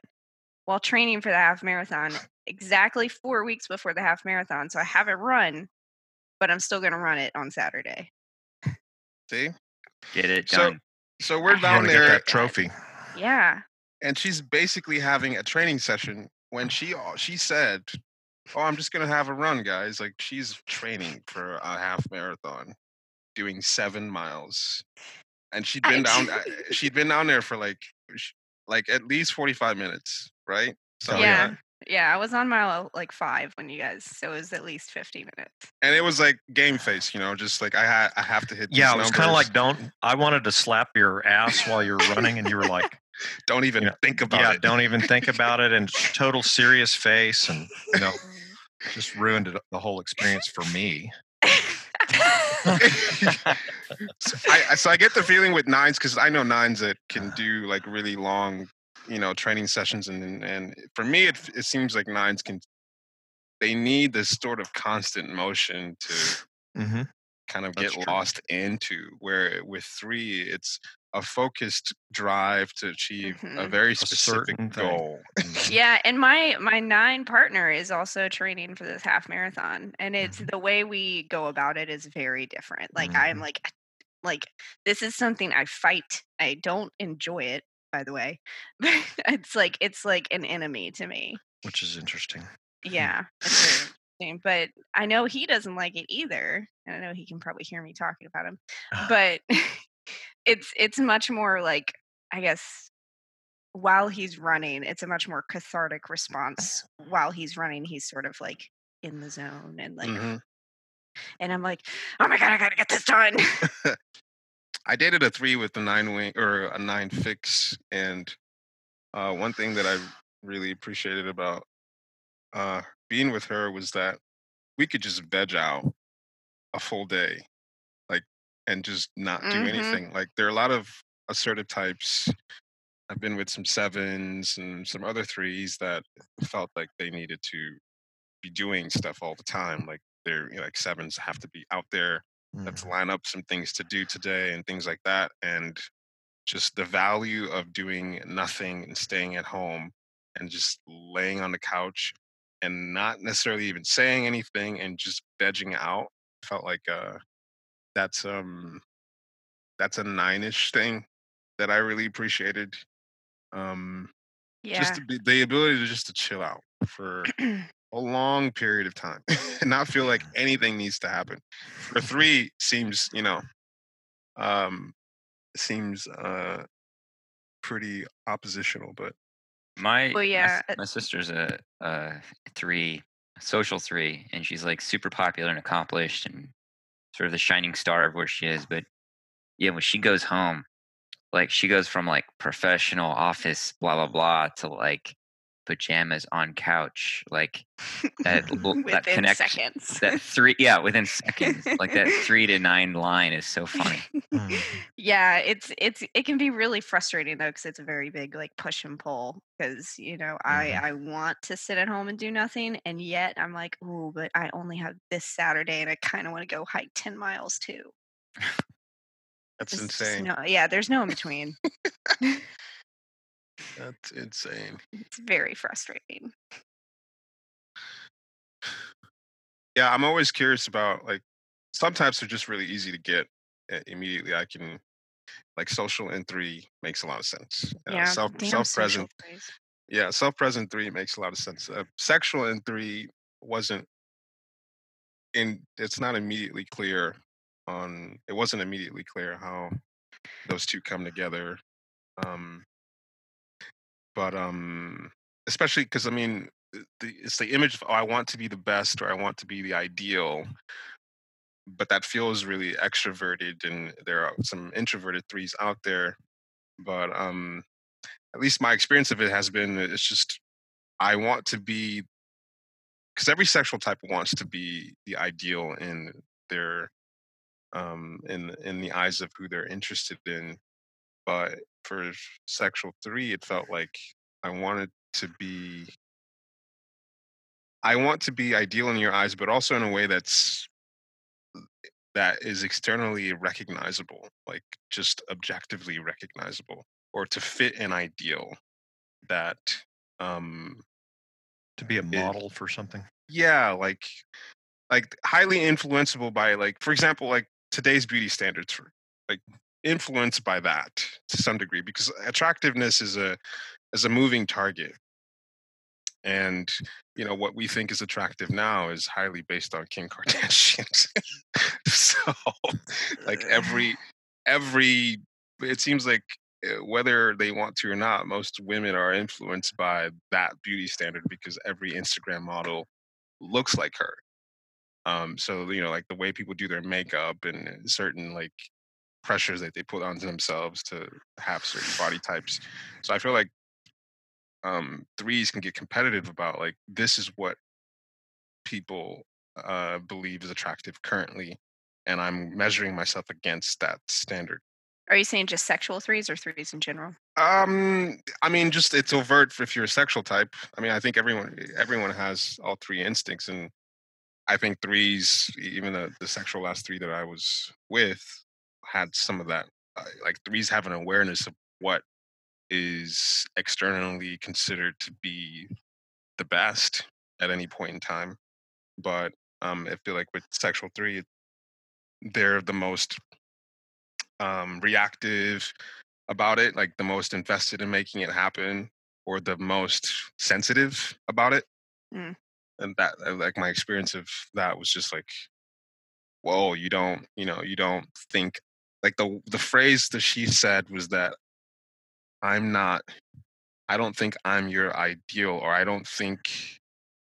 while training for the half marathon exactly four weeks before the half marathon. So I haven't run, but I'm still going to run it on Saturday. See? Get it So- done. So we're I down want to get there, that trophy. Yeah. and she's basically having a training session when she uh, she said, "Oh, I'm just gonna have a run, guys." Like she's training for a half marathon, doing seven miles, and she'd I- been down. uh, she'd been down there for like like at least 45 minutes, right? So yeah. Yeah. I was on mile like five when you guys, so it was at least 50 minutes. and it was like game face, you know, just like I had I have to hit. Yeah, these it was kind of like don't. I wanted to slap your ass while you're running, and you were like, don't even you know, think about "Yeah, it. don't even think about it," and total serious face, and you know, just ruined it, the whole experience for me. so I, so I get the feeling with nines because I know nines that can do like really long, you know, training sessions, and and- and for me, it it seems like nines can. They need this sort of constant motion to Mm-hmm. kind of That's get true. lost into. Where with three, it's a focused drive to achieve a Mhm. very specific certain thing. goal. yeah and my my nine partner is also training for this half marathon and it's Mm-hmm. the way we go about it is very different like i'm Mhm. like like this is something i fight i don't enjoy it by the way but it's like it's like an enemy to me Which is interesting. yeah it's very interesting but i know he doesn't like it either and i know he can probably hear me talking about him but it's it's much more like i guess while he's running it's a much more cathartic response while he's running he's sort of like in the zone and like Mhm. and i'm like oh my god i gotta get this done I dated a three with a nine wing or a nine fix, and uh, one thing that I really appreciated about uh, being with her was that we could just veg out a full day, and just not do Mhm. anything. Like, there are a lot of assertive types. I've been with some sevens and some other threes that felt like they needed to be doing stuff all the time. Like, they're you know, like sevens have to be out there let's line up some things to do today and things like that and just the value of doing nothing and staying at home and just laying on the couch and not necessarily even saying anything and just vegging out felt like uh that's um that's a nine-ish thing that i really appreciated um yeah just to be, the ability to just to chill out for a long period of time and not feel like anything needs to happen. For three seems, you know, um, seems uh, pretty oppositional, but My, Well, my yeah, s- uh my, sister's a, a three, social three, and she's like super popular and accomplished and sort of the shining star of where she is. But yeah, when she goes home, like she goes from like professional office blah blah blah to like pajamas on couch like that, that Within seconds. that three yeah within seconds like that three to nine line is so funny Mm. yeah it's it's it can be really frustrating though because it's a very big like push and pull because you know i Mhm. i want to sit at home and do nothing and yet i'm like oh but i only have this saturday and i kind of want to go hike 10 miles too That's There's just insane. no, yeah there's no in between That's insane. it's very frustrating Yeah, I'm always curious about like some types are just really easy to get uh, immediately. I can like social in three makes a lot of sense. Uh, yeah self Damn self-present. yeah self present three makes a lot of sense. Uh, sexual in three wasn't in. It's not immediately clear on. It wasn't immediately clear how those two come together. Um, but um, especially because I mean, the, it's the image of oh, I want to be the best or I want to be the ideal, but that feels really extroverted, and there are some introverted threes out there. But um, at least my experience of it has been it's just I want to be because every sexual type wants to be the ideal in their um in in the eyes of who they're interested in but for sexual three it felt like i wanted to be i want to be ideal in your eyes but also in a way that's that is externally recognizable like just objectively recognizable or to fit an ideal that um To be a model for something. yeah like like highly influenceable by like for example like today's beauty standards for like influenced by that to some degree because attractiveness is a is a moving target. And you know what we think is attractive now is highly based on kim kardashian. So like every every it seems like uh, whether they want to or not most women are influenced by that beauty standard because every instagram model looks like her. Um so you know like the way people do their makeup and certain like pressures that they put onto themselves to have certain body types. So i feel like um threes can get competitive about like this is what people uh believe is attractive currently and i'm measuring myself against that standard. Are you saying just sexual threes or threes in general? Um, I mean, just it's overt if you're a sexual type. I mean, I think everyone everyone has all three instincts, and I think threes, even the the sexual last three that I was with, had some of that. Uh, like threes have an awareness of what is externally considered to be the best at any point in time, but um, I feel like with sexual three, they're the most um, reactive about it, like the most invested in making it happen, or the most sensitive about it. Mm. And that, uh, like, my experience of that was just like, whoa, you don't, you know, you don't think like the the phrase that she said was that I'm not, I don't think I'm your ideal, or I don't think,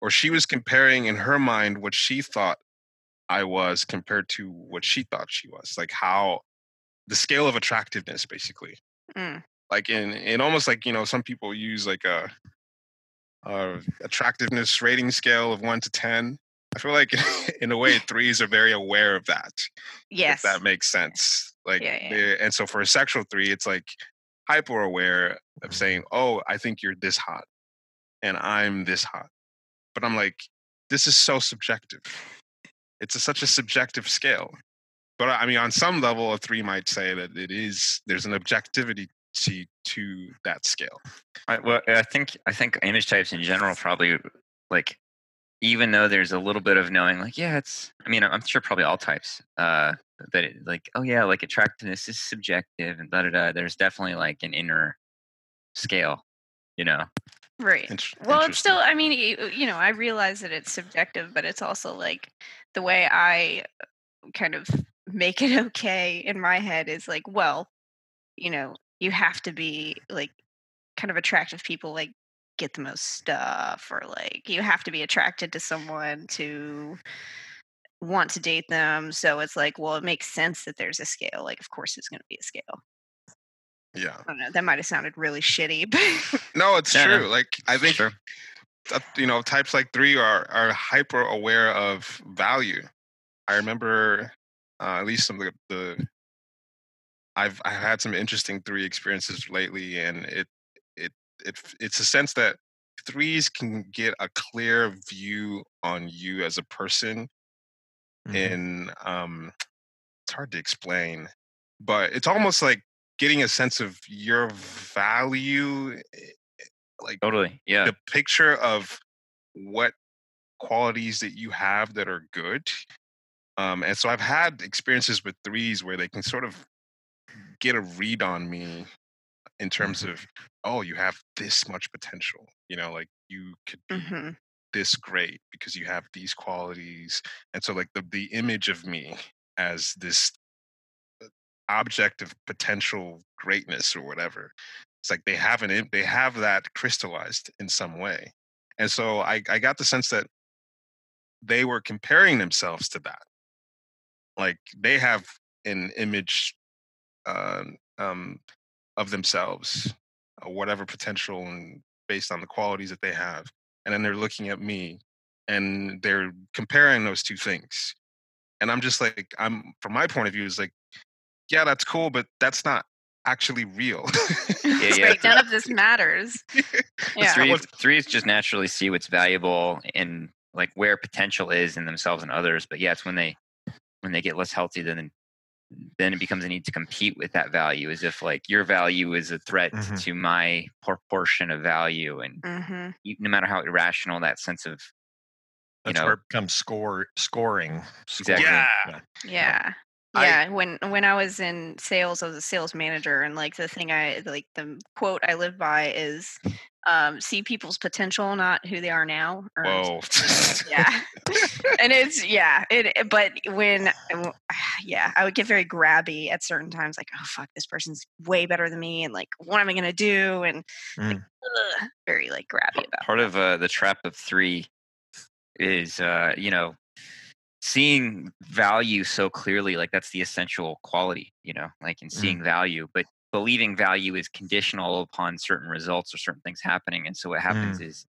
or she was comparing in her mind what she thought I was compared to what she thought she was, like how the scale of attractiveness, basically. Mm. like in in almost like you know some people use like a, a attractiveness rating scale of one to ten. I feel like in a way threes are very aware of that yes if that makes sense like Yeah, yeah. and so for a sexual three it's like hyper aware of mm-hmm. saying oh i think you're this hot and i'm this hot. But i'm like this is so subjective. It's a, such a subjective scale. But i mean on some level a three might say that it is there's an objectivity to, to that scale. I, well, I think I think image types in general probably like even though there's a little bit of knowing like yeah it's I mean I'm sure probably all types uh that it, like oh yeah like attractiveness is subjective and da da da there's definitely like an inner scale you know? Right. Int- well it's still i mean you know i realize that it's subjective but it's also like the way i kind of make it okay in my head is like well you know you have to be like kind of attractive people like get the most stuff or like you have to be attracted to someone to want to date them so it's like well it makes sense that there's a scale like of course it's going to be a scale Yeah. I don't know. That might have sounded really shitty, but No, it's Yeah, no. true. Like I think Sure. you know types like three are are hyper aware of value. I remember uh, at least some of the, the I've I've had some interesting three experiences lately, and it it it it's a sense that threes can get a clear view on you as a person Mhm. in um it's hard to explain but it's almost like getting a sense of your value eh, like Totally. Yeah. the picture of what qualities that you have that are good um and so i've had experiences with threes where they can sort of get a read on me in terms Mm-hmm. of oh you have this much potential you know like you could be hmm this great because you have these qualities. And so like the the image of me as this uh, object of potential greatness or whatever it's like they have an they have that crystallized in some way. And so i i got the sense that they were comparing themselves to that. Like they have an image um, um of themselves uh, whatever potential and based on the qualities that they have and then they're looking at me and they're comparing those two things and i'm just like i'm from my point of view is like yeah that's cool but that's not actually real It's yeah. like, none of this matters. Yeah. Three, threes just naturally see what's valuable and like where potential is in themselves and others. But yeah, it's when they when they get less healthy, then then it becomes a need to compete with that value, as if like your value is a threat Mhm. to my proportion of value, and hmm e- no matter how irrational that sense of you That's know- where it becomes score scoring. Exactly. scoring. Yeah. Yeah. I- Yeah, when when I was in sales, I was a sales manager, and like the thing I like the quote I live by is, um, "See people's potential, not who they are now." Or whoa. Yeah. And it's yeah it but when yeah i would get very grabby at certain times like oh fuck this person's way better than me and like what am i gonna do? and like, ugh, very like grabby about part of uh, the trap of three is uh, you know seeing value so clearly like that's the essential quality you know like in seeing value but believing value is conditional upon certain results or certain things happening and so what happens is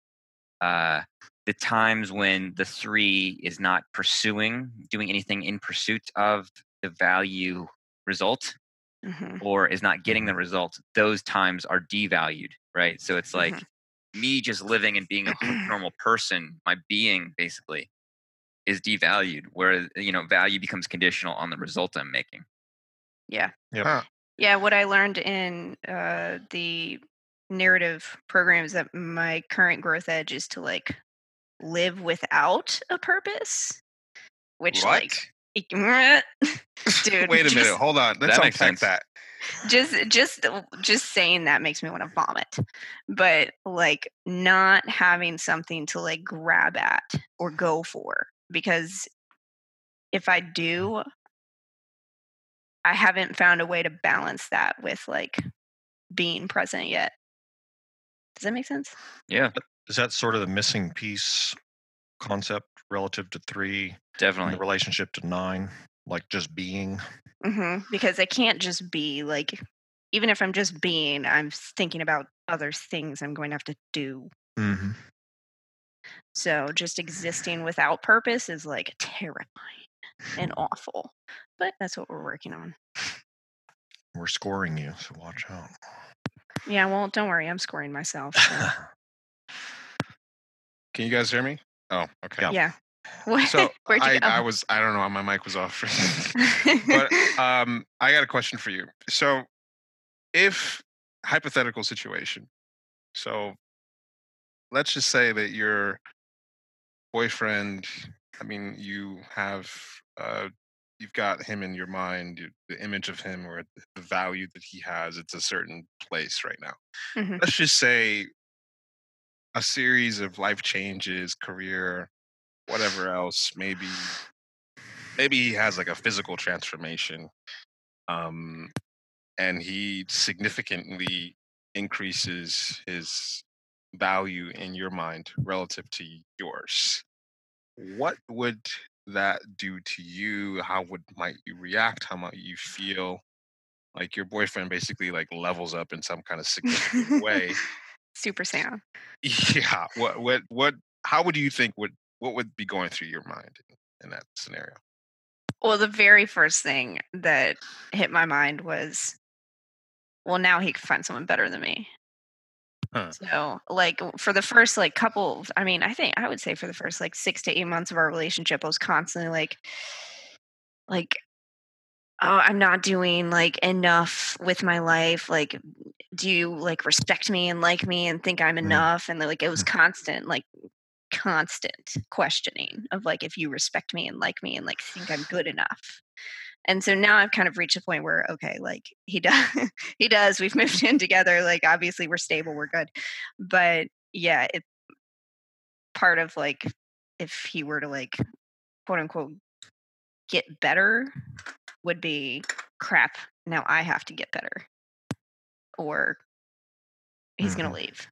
uh, the times when the three is not pursuing doing anything in pursuit of the value result hmm or is not getting the result those times are devalued right? So it's like me just living and being a normal person my being basically is devalued where you know value becomes conditional on the result i'm making. Yeah. Yep. Huh. Yeah what i learned in uh the narrative programs that my current growth edge is to like live without a purpose which what? like dude wait a minute hold on let's That makes unpack sense. that. Just just just saying that makes me want to vomit but like not having something to like grab at or go for because if i do i haven't found a way to balance that with like being present yet does that make sense yeah Is that sort of the missing piece concept relative to three definitely the relationship to nine? Like just being. hmm because i can't just be like even if i'm just being i'm thinking about other things i'm going to have to do Mm-hmm. So just existing without purpose is like terrifying and awful. But that's what we're working on. We're scoring you, so watch out. Yeah, well, don't worry, I'm scoring myself. so, can you guys hear me oh okay Yeah. yeah. What- so I? I was i don't know why my mic was off but um i got a question for you so if hypothetical situation so let's just say that your boyfriend i mean you have uh you've got him in your mind you- the image of him or the value that he has it's a certain place right now Mhm. let's just say a series of life changes career whatever else maybe maybe he has like a physical transformation um and he significantly increases his value in your mind relative to yours what would that do to you how would might you react how might you feel like your boyfriend basically like levels up in some kind of significant way. Super Saiyan. Yeah. What what what how would you think would what would be going through your mind in, in that scenario? Well, the very first thing that hit my mind was, well, now he can find someone better than me. Huh. So, like, for the first like couple, I mean, I think I would say for the first like six to eight months of our relationship, I was constantly like, like, oh, I'm not doing like enough with my life. Like, do you like respect me and like me and think I'm enough? And like, it was constant, like, constant questioning of like if you respect me and like me and like think I'm good enough. And so now I've kind of reached a point where okay, like he does he does. We've moved in together. Like obviously we're stable, we're good. But yeah, it part of like if he were to like quote unquote get better would be crap. Now I have to get better. Or he's gonna mm-hmm. leave.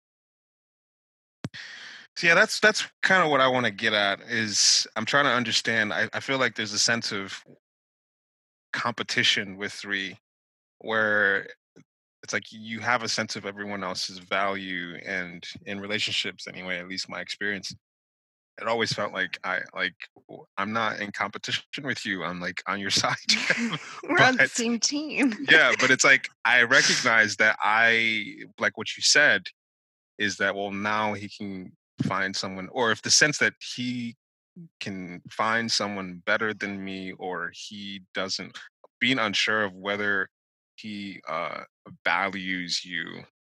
So yeah, that's that's kind of what I want to get at. Is I'm trying to understand. I, I feel like there's a sense of competition with three, where it's like you have a sense of everyone else's value, and in relationships, anyway, at least my experience, it always felt like I like i'm not in competition with you. I'm like on your side. We're on the same team. yeah, but it's like I recognize that I like what you said is that well now he can find someone or if the sense that he can find someone better than me or he doesn't being unsure of whether he uh values you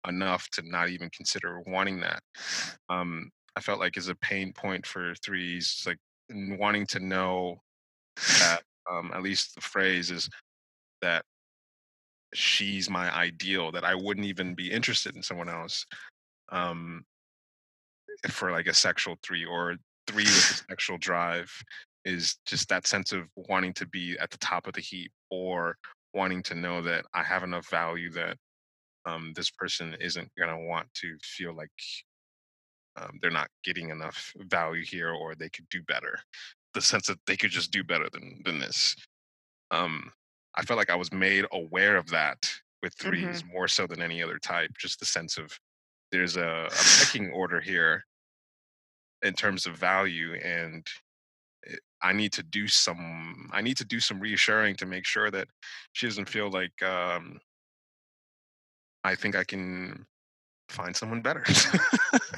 enough to not even consider wanting that. Um i felt like is a pain point for threes like wanting to know that um at least the phrase is that she's my ideal that i wouldn't even be interested in someone else um for like a sexual three or three with a sexual drive is just that sense of wanting to be at the top of the heap or wanting to know that i have enough value that um, this person isn't going to want to feel like um, they're not getting enough value here or they could do better. The sense that they could just do better than than this. Um, i felt like i was made aware of that with 3s more so than any other type just the sense of there's a, a pecking order here in terms of value and i need to do some i need to do some reassuring to make sure that she doesn't feel like um i think i can find someone better.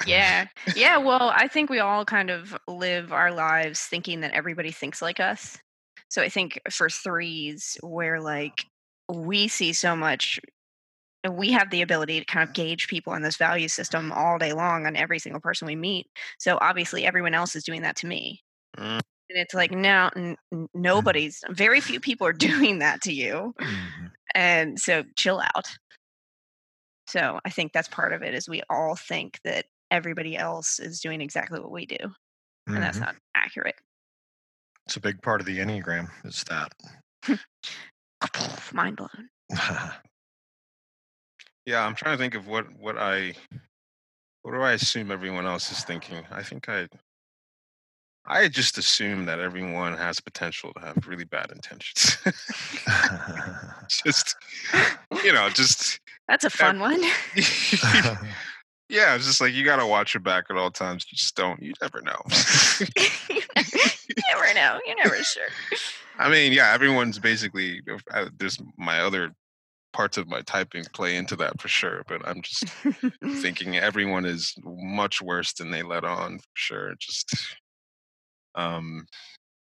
Yeah. Yeah well i think we all kind of live our lives thinking that everybody thinks like us. So i think for threes where like we see so much we have the ability to kind of gauge people in this value system all day long on every single person we meet so obviously everyone else is doing that to me Mm. and it's like no n- n- nobody's very few people are doing that to you Mhm. and so chill out so i think that's part of it is we all think that everybody else is doing exactly what we do and that's Mhm. not accurate It's a big part of the Enneagram. is that. mind blown yeah i'm trying to think of what what i what do i assume everyone else is thinking? I think i i just assume that everyone has potential to have really bad intentions. Just you know just that's a fun one. Yeah it's just like you gotta watch your back at all times you just don't you never know. You never know you're never sure. I mean yeah everyone's basically uh, there's my other parts of my typing play into that for sure but i'm just thinking everyone is much worse than they let on for sure just um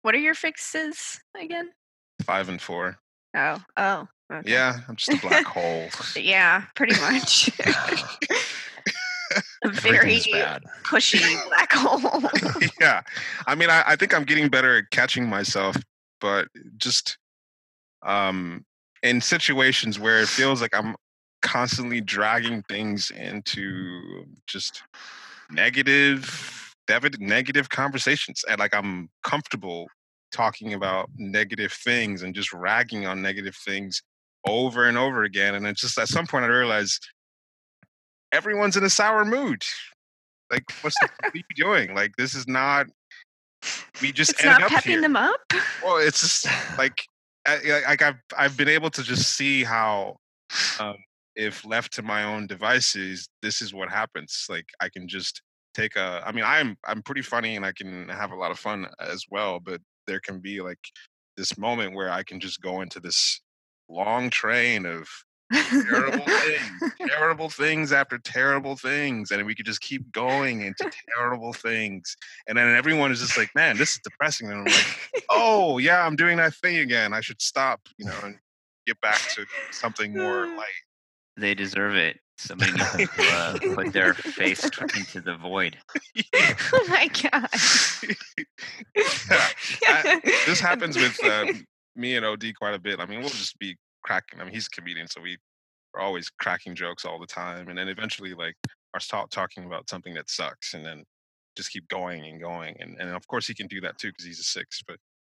what are your fixes again? Five and four. Oh oh okay. yeah i'm just a black hole. Yeah pretty much. Very pushy black hole. Yeah i mean I, I think i'm getting better at catching myself but just um in situations where it feels like i'm constantly dragging things into mm-hmm. just negative negative conversations and like i'm comfortable talking about negative things and just ragging on negative things over and over again and it's just at some point i realized everyone's in a sour mood. Like what's the, what are you doing? Like this is not we just it's not up pepping here. them up? Well it's just like Like I've I've been able to just see how, um, if left to my own devices, this is what happens. Like I can just take a. I mean, I'm I'm pretty funny and I can have a lot of fun as well. But there can be like this moment where I can just go into this long train of terrible things, terrible things after terrible things, and we could just keep going into terrible things. And then everyone is just like, "Man, this is depressing." And I'm like, "Oh yeah, I'm doing that thing again. I should stop," you know, and get back to something more light. They deserve it. Somebody needs to uh, put their face into the void. oh my god. Yeah. I- this happens with uh, me and OD quite a bit. I mean, we'll just be cracking. I mean, he's a comedian, so we are always cracking jokes all the time, and then eventually, like, are talk, talking about something that sucks, and then just keep going and going, and and of course he can do that too because he's a six, but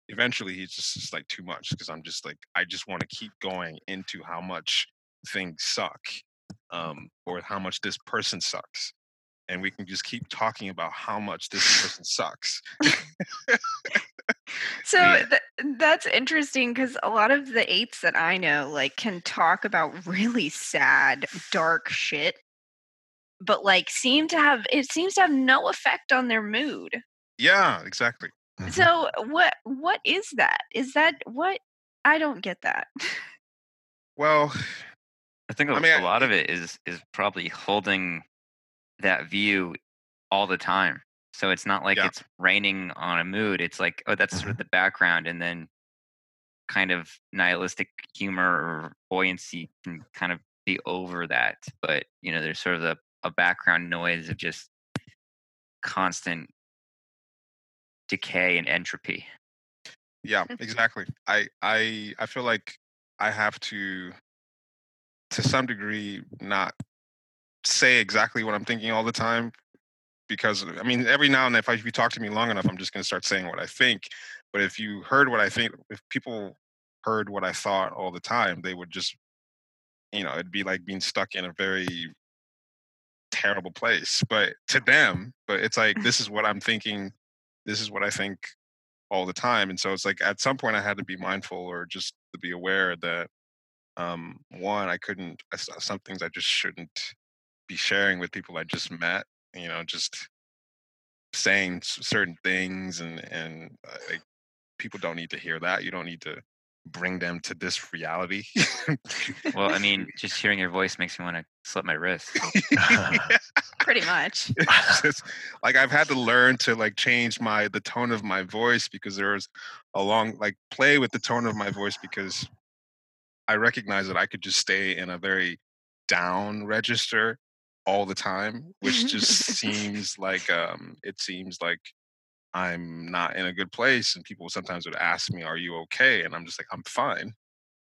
eventually he's just, just like too much because I'm just like I just want to keep going into how much things suck, um, or how much this person sucks. And we can just keep talking about how much this person sucks. So Yeah. th- that's interesting because a lot of the eights that I know like can talk about really sad, dark shit, but like seem to have it seems to have no effect on their mood. Yeah, exactly. Mhm. So what what is that? Is that what I don't get that. Well, I think I a mean, I- a lot of it is is probably holding that view all the time. So it's not like Yeah. it's raining on a mood. It's like, oh, that's sort mm-hmm. of the background, and then kind of nihilistic humor or buoyancy can kind of be over that. But you know, there's sort of a, a background noise of just constant decay and entropy. yeah, exactly. I I I feel like I have to to some degree not say exactly what I'm thinking all the time because I mean every now and then if, I, if you talk to me long enough I'm just going to start saying what I think but if you heard what I think if people heard what I thought all the time they would just you know it'd be like being stuck in a very terrible place but to them but it's like this is what I'm thinking this is what I think all the time and so it's like at some point I had to be mindful or just to be aware that um one I couldn't I some things I just shouldn't be sharing with people I just met you know just saying certain things and and uh, like people don't need to hear that you don't need to bring them to this reality Well, I mean, just hearing your voice makes me want to slip my wrist. Pretty much. Just, like I've had to learn to like change my the tone of my voice because there's a long like play with the tone of my voice because I recognize that I could just stay in a very down register all the time, which just seems like um it seems like I'm not in a good place and people sometimes would ask me, Are you okay? And I'm just like, I'm fine.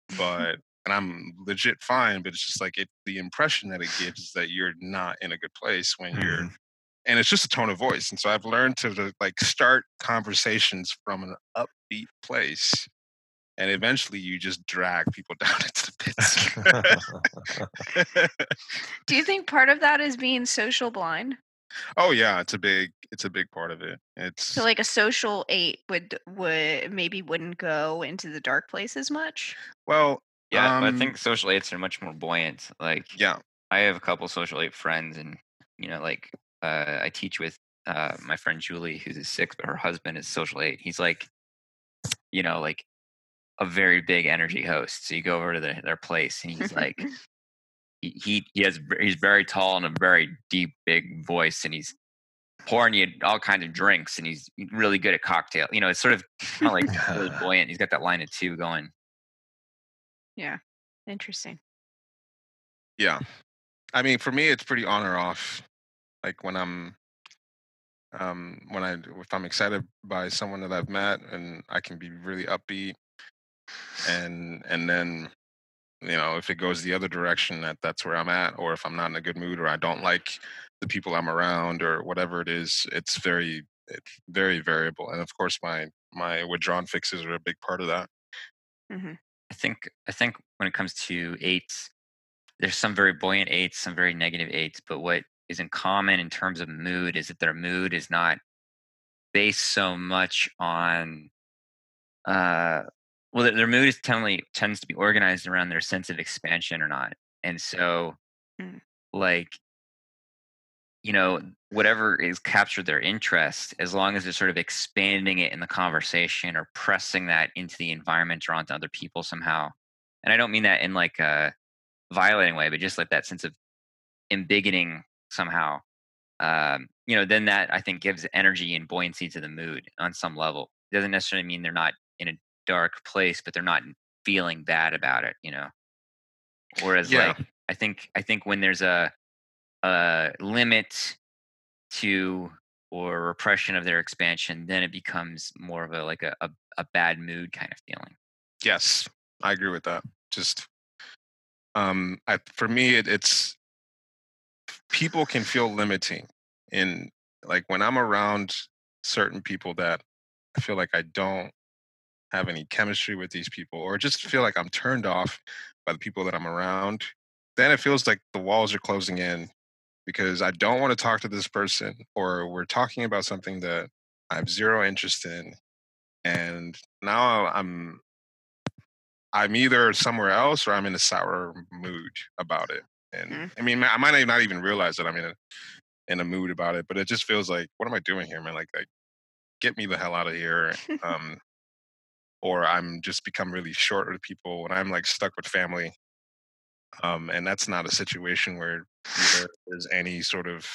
But and I'm legit fine, but it's just like it the impression that it gives is that you're not in a good place when you're Mhm. and it's just a tone of voice. And so I've learned to, to like start conversations from an upbeat place. And eventually you just drag people down into the pits. Do you think part of that is being social blind? oh yeah, it's a big it's a big part of it. It's So like a social eight would would maybe wouldn't go into the dark place as much. well Yeah, but I um, think social eights are much more buoyant. Like, yeah. I have a couple social eight friends, and you know, like uh, I teach with uh, my friend Julie, who's a six, but her husband is social eight. He's like, you know, like a very big energy host. So you go over to their, their place, and he's like, he, he he has he's very tall and a very deep, big voice, and he's pouring you all kinds of drinks, and he's really good at cocktail. You know, it's sort of kind of like really buoyant. He's got that line of two going. Yeah. Interesting. Yeah. I mean, for me, it's pretty on or off. Like when I'm, um, when I, if I'm excited by someone that I've met and I can be really upbeat and, and then, you know, if it goes the other direction, that that's where I'm at, or if I'm not in a good mood or I don't like the people I'm around or whatever it is, it's very, it's very variable. And of course, my, my withdrawn fixes are a big part of that. hmm I think I think when it comes to eights, there's some very buoyant eights, some very negative eights, but what is in common in terms of mood is that their mood is not based so much on uh well, their, their mood is totally tends to be organized around their sense of expansion or not, and so Mm. like you know whatever is captured their interest as long as they're sort of expanding it in the conversation or pressing that into the environment or onto other people somehow and i don't mean that in like a violating way but just like that sense of embiggening somehow um, you know then that i think gives energy and buoyancy to the mood on some level it doesn't necessarily mean they're not in a dark place but they're not feeling bad about it you know whereas Yeah. like i think i think when there's a a limit to or repression of their expansion then it becomes more of a like a, a, a bad mood kind of feeling Yes, I agree with that. Just um I for me it, it's people can feel limiting in like when I'm around certain people that I feel like I don't have any chemistry with these people or just feel like I'm turned off by the people that I'm around, then it feels like the walls are closing in because I don't want to talk to this person or we're talking about something that I have zero interest in and now I'm I'm either somewhere else or I'm in a sour mood about it. And Mm. I mean, I might not even realize that I'm in a in a mood about it, but it just feels like, what am I doing here, man? Like, like get me the hell out of here. Um, or I'm just become really short with people when I'm like stuck with family. Um, and that's not a situation where there is any sort of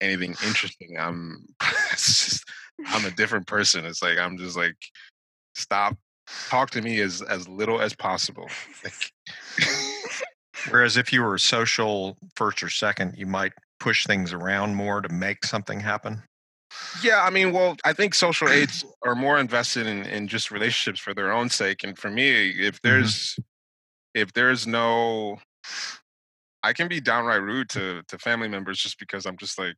anything interesting. I'm just I'm a different person. It's like I'm just like stop talk to me as as little as possible. Whereas if you were social first or second, you might push things around more to make something happen. Yeah, I mean, well, I think social eights are more invested in in just relationships for their own sake. And for me, if there's if there's no I can be downright rude to to family members just because I'm just like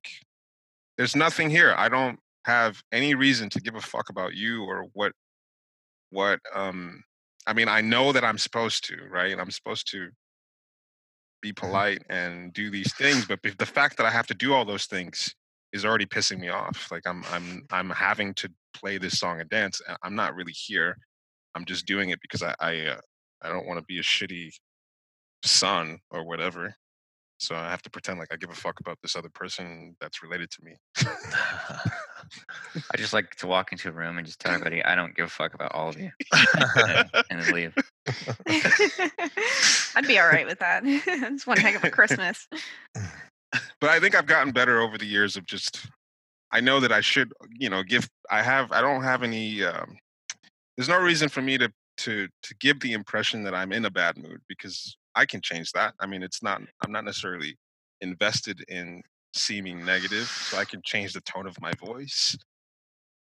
there's nothing here. I don't have any reason to give a fuck about you or what what um I mean, I know that I'm supposed to, right? And I'm supposed to be polite and do these things, but if the fact that I have to do all those things is already pissing me off. Like I'm I'm I'm having to play this song and dance. and I'm not really here. I'm just doing it because I I uh, I don't want to be a shitty son or whatever. So I have to pretend like I give a fuck about this other person that's related to me. i just like to walk into a room and just tell everybody i don't give a fuck about all of you and, and then leave I'd be all right with that. it's one heck of a Christmas. But I think I've gotten better over the years of just I know that I should, you know, give I have I don't have any um there's no reason for me to to to give the impression that I'm in a bad mood because I can change that. I mean, it's not I'm not necessarily invested in seeming negative, so I can change the tone of my voice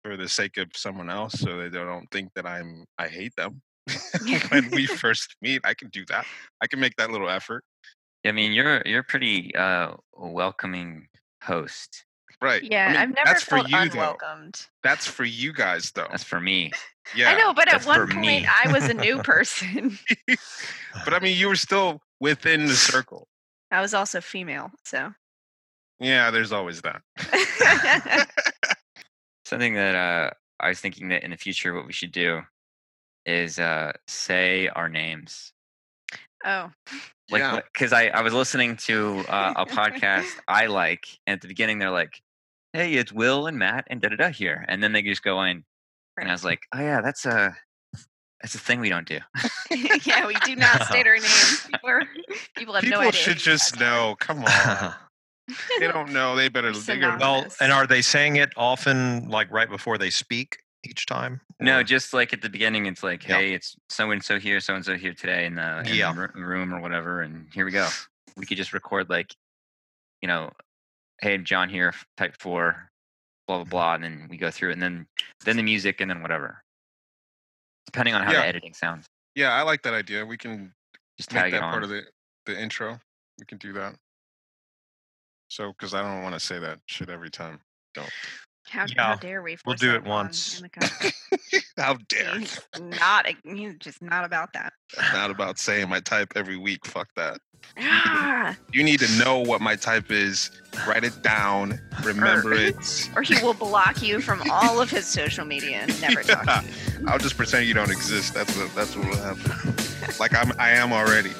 for the sake of someone else so they don't think that I'm I hate them. when we first meet, I can do that. I can make that little effort. I mean you're you're a pretty uh welcoming host Right. Yeah, I mean, I've never that's for felt you though. unwelcomed. That's for you guys though. that's for me yeah. I know, but at one point me. I was a new person. But I mean you were still within the circle. I was also female, so Yeah, there's always that. something that uh i was thinking that in the future what we should do is uh say our names oh, like Yeah. because I, I was listening to uh, a podcast i like and at the beginning they're like hey it's will and matt and da da da here and then they just go in and i was like oh yeah that's a that's a thing we don't do yeah, we do not state our names. People, are, people have People no idea. People should just know. Come on. they don't know. They better they Synonymous. gotta- well, and are they saying it often, like right before they speak each time? no just like at the beginning it's like Yeah. hey it's so and so here so and so here today in the, in Yeah. the room or whatever and here we go we could just record like you know hey I'm john here type four blah blah mm-hmm. blah and then we go through it and then then the music and then whatever depending on how Yeah. the editing sounds Yeah, I like that idea. We can just make tag that part of the, the intro. We can do that. So, because I don't want to say that shit every time. Don't. How, how dare we? we'll do it once. How dare? He's not. He's just not about that. Not about saying my type every week. Fuck that. Ah, You need to know what my type is. Write it down. Remember it. or he will block you from all of his social media and never talk to you. I'll just pretend you don't exist. That's what that's what will happen. Like I'm I am already.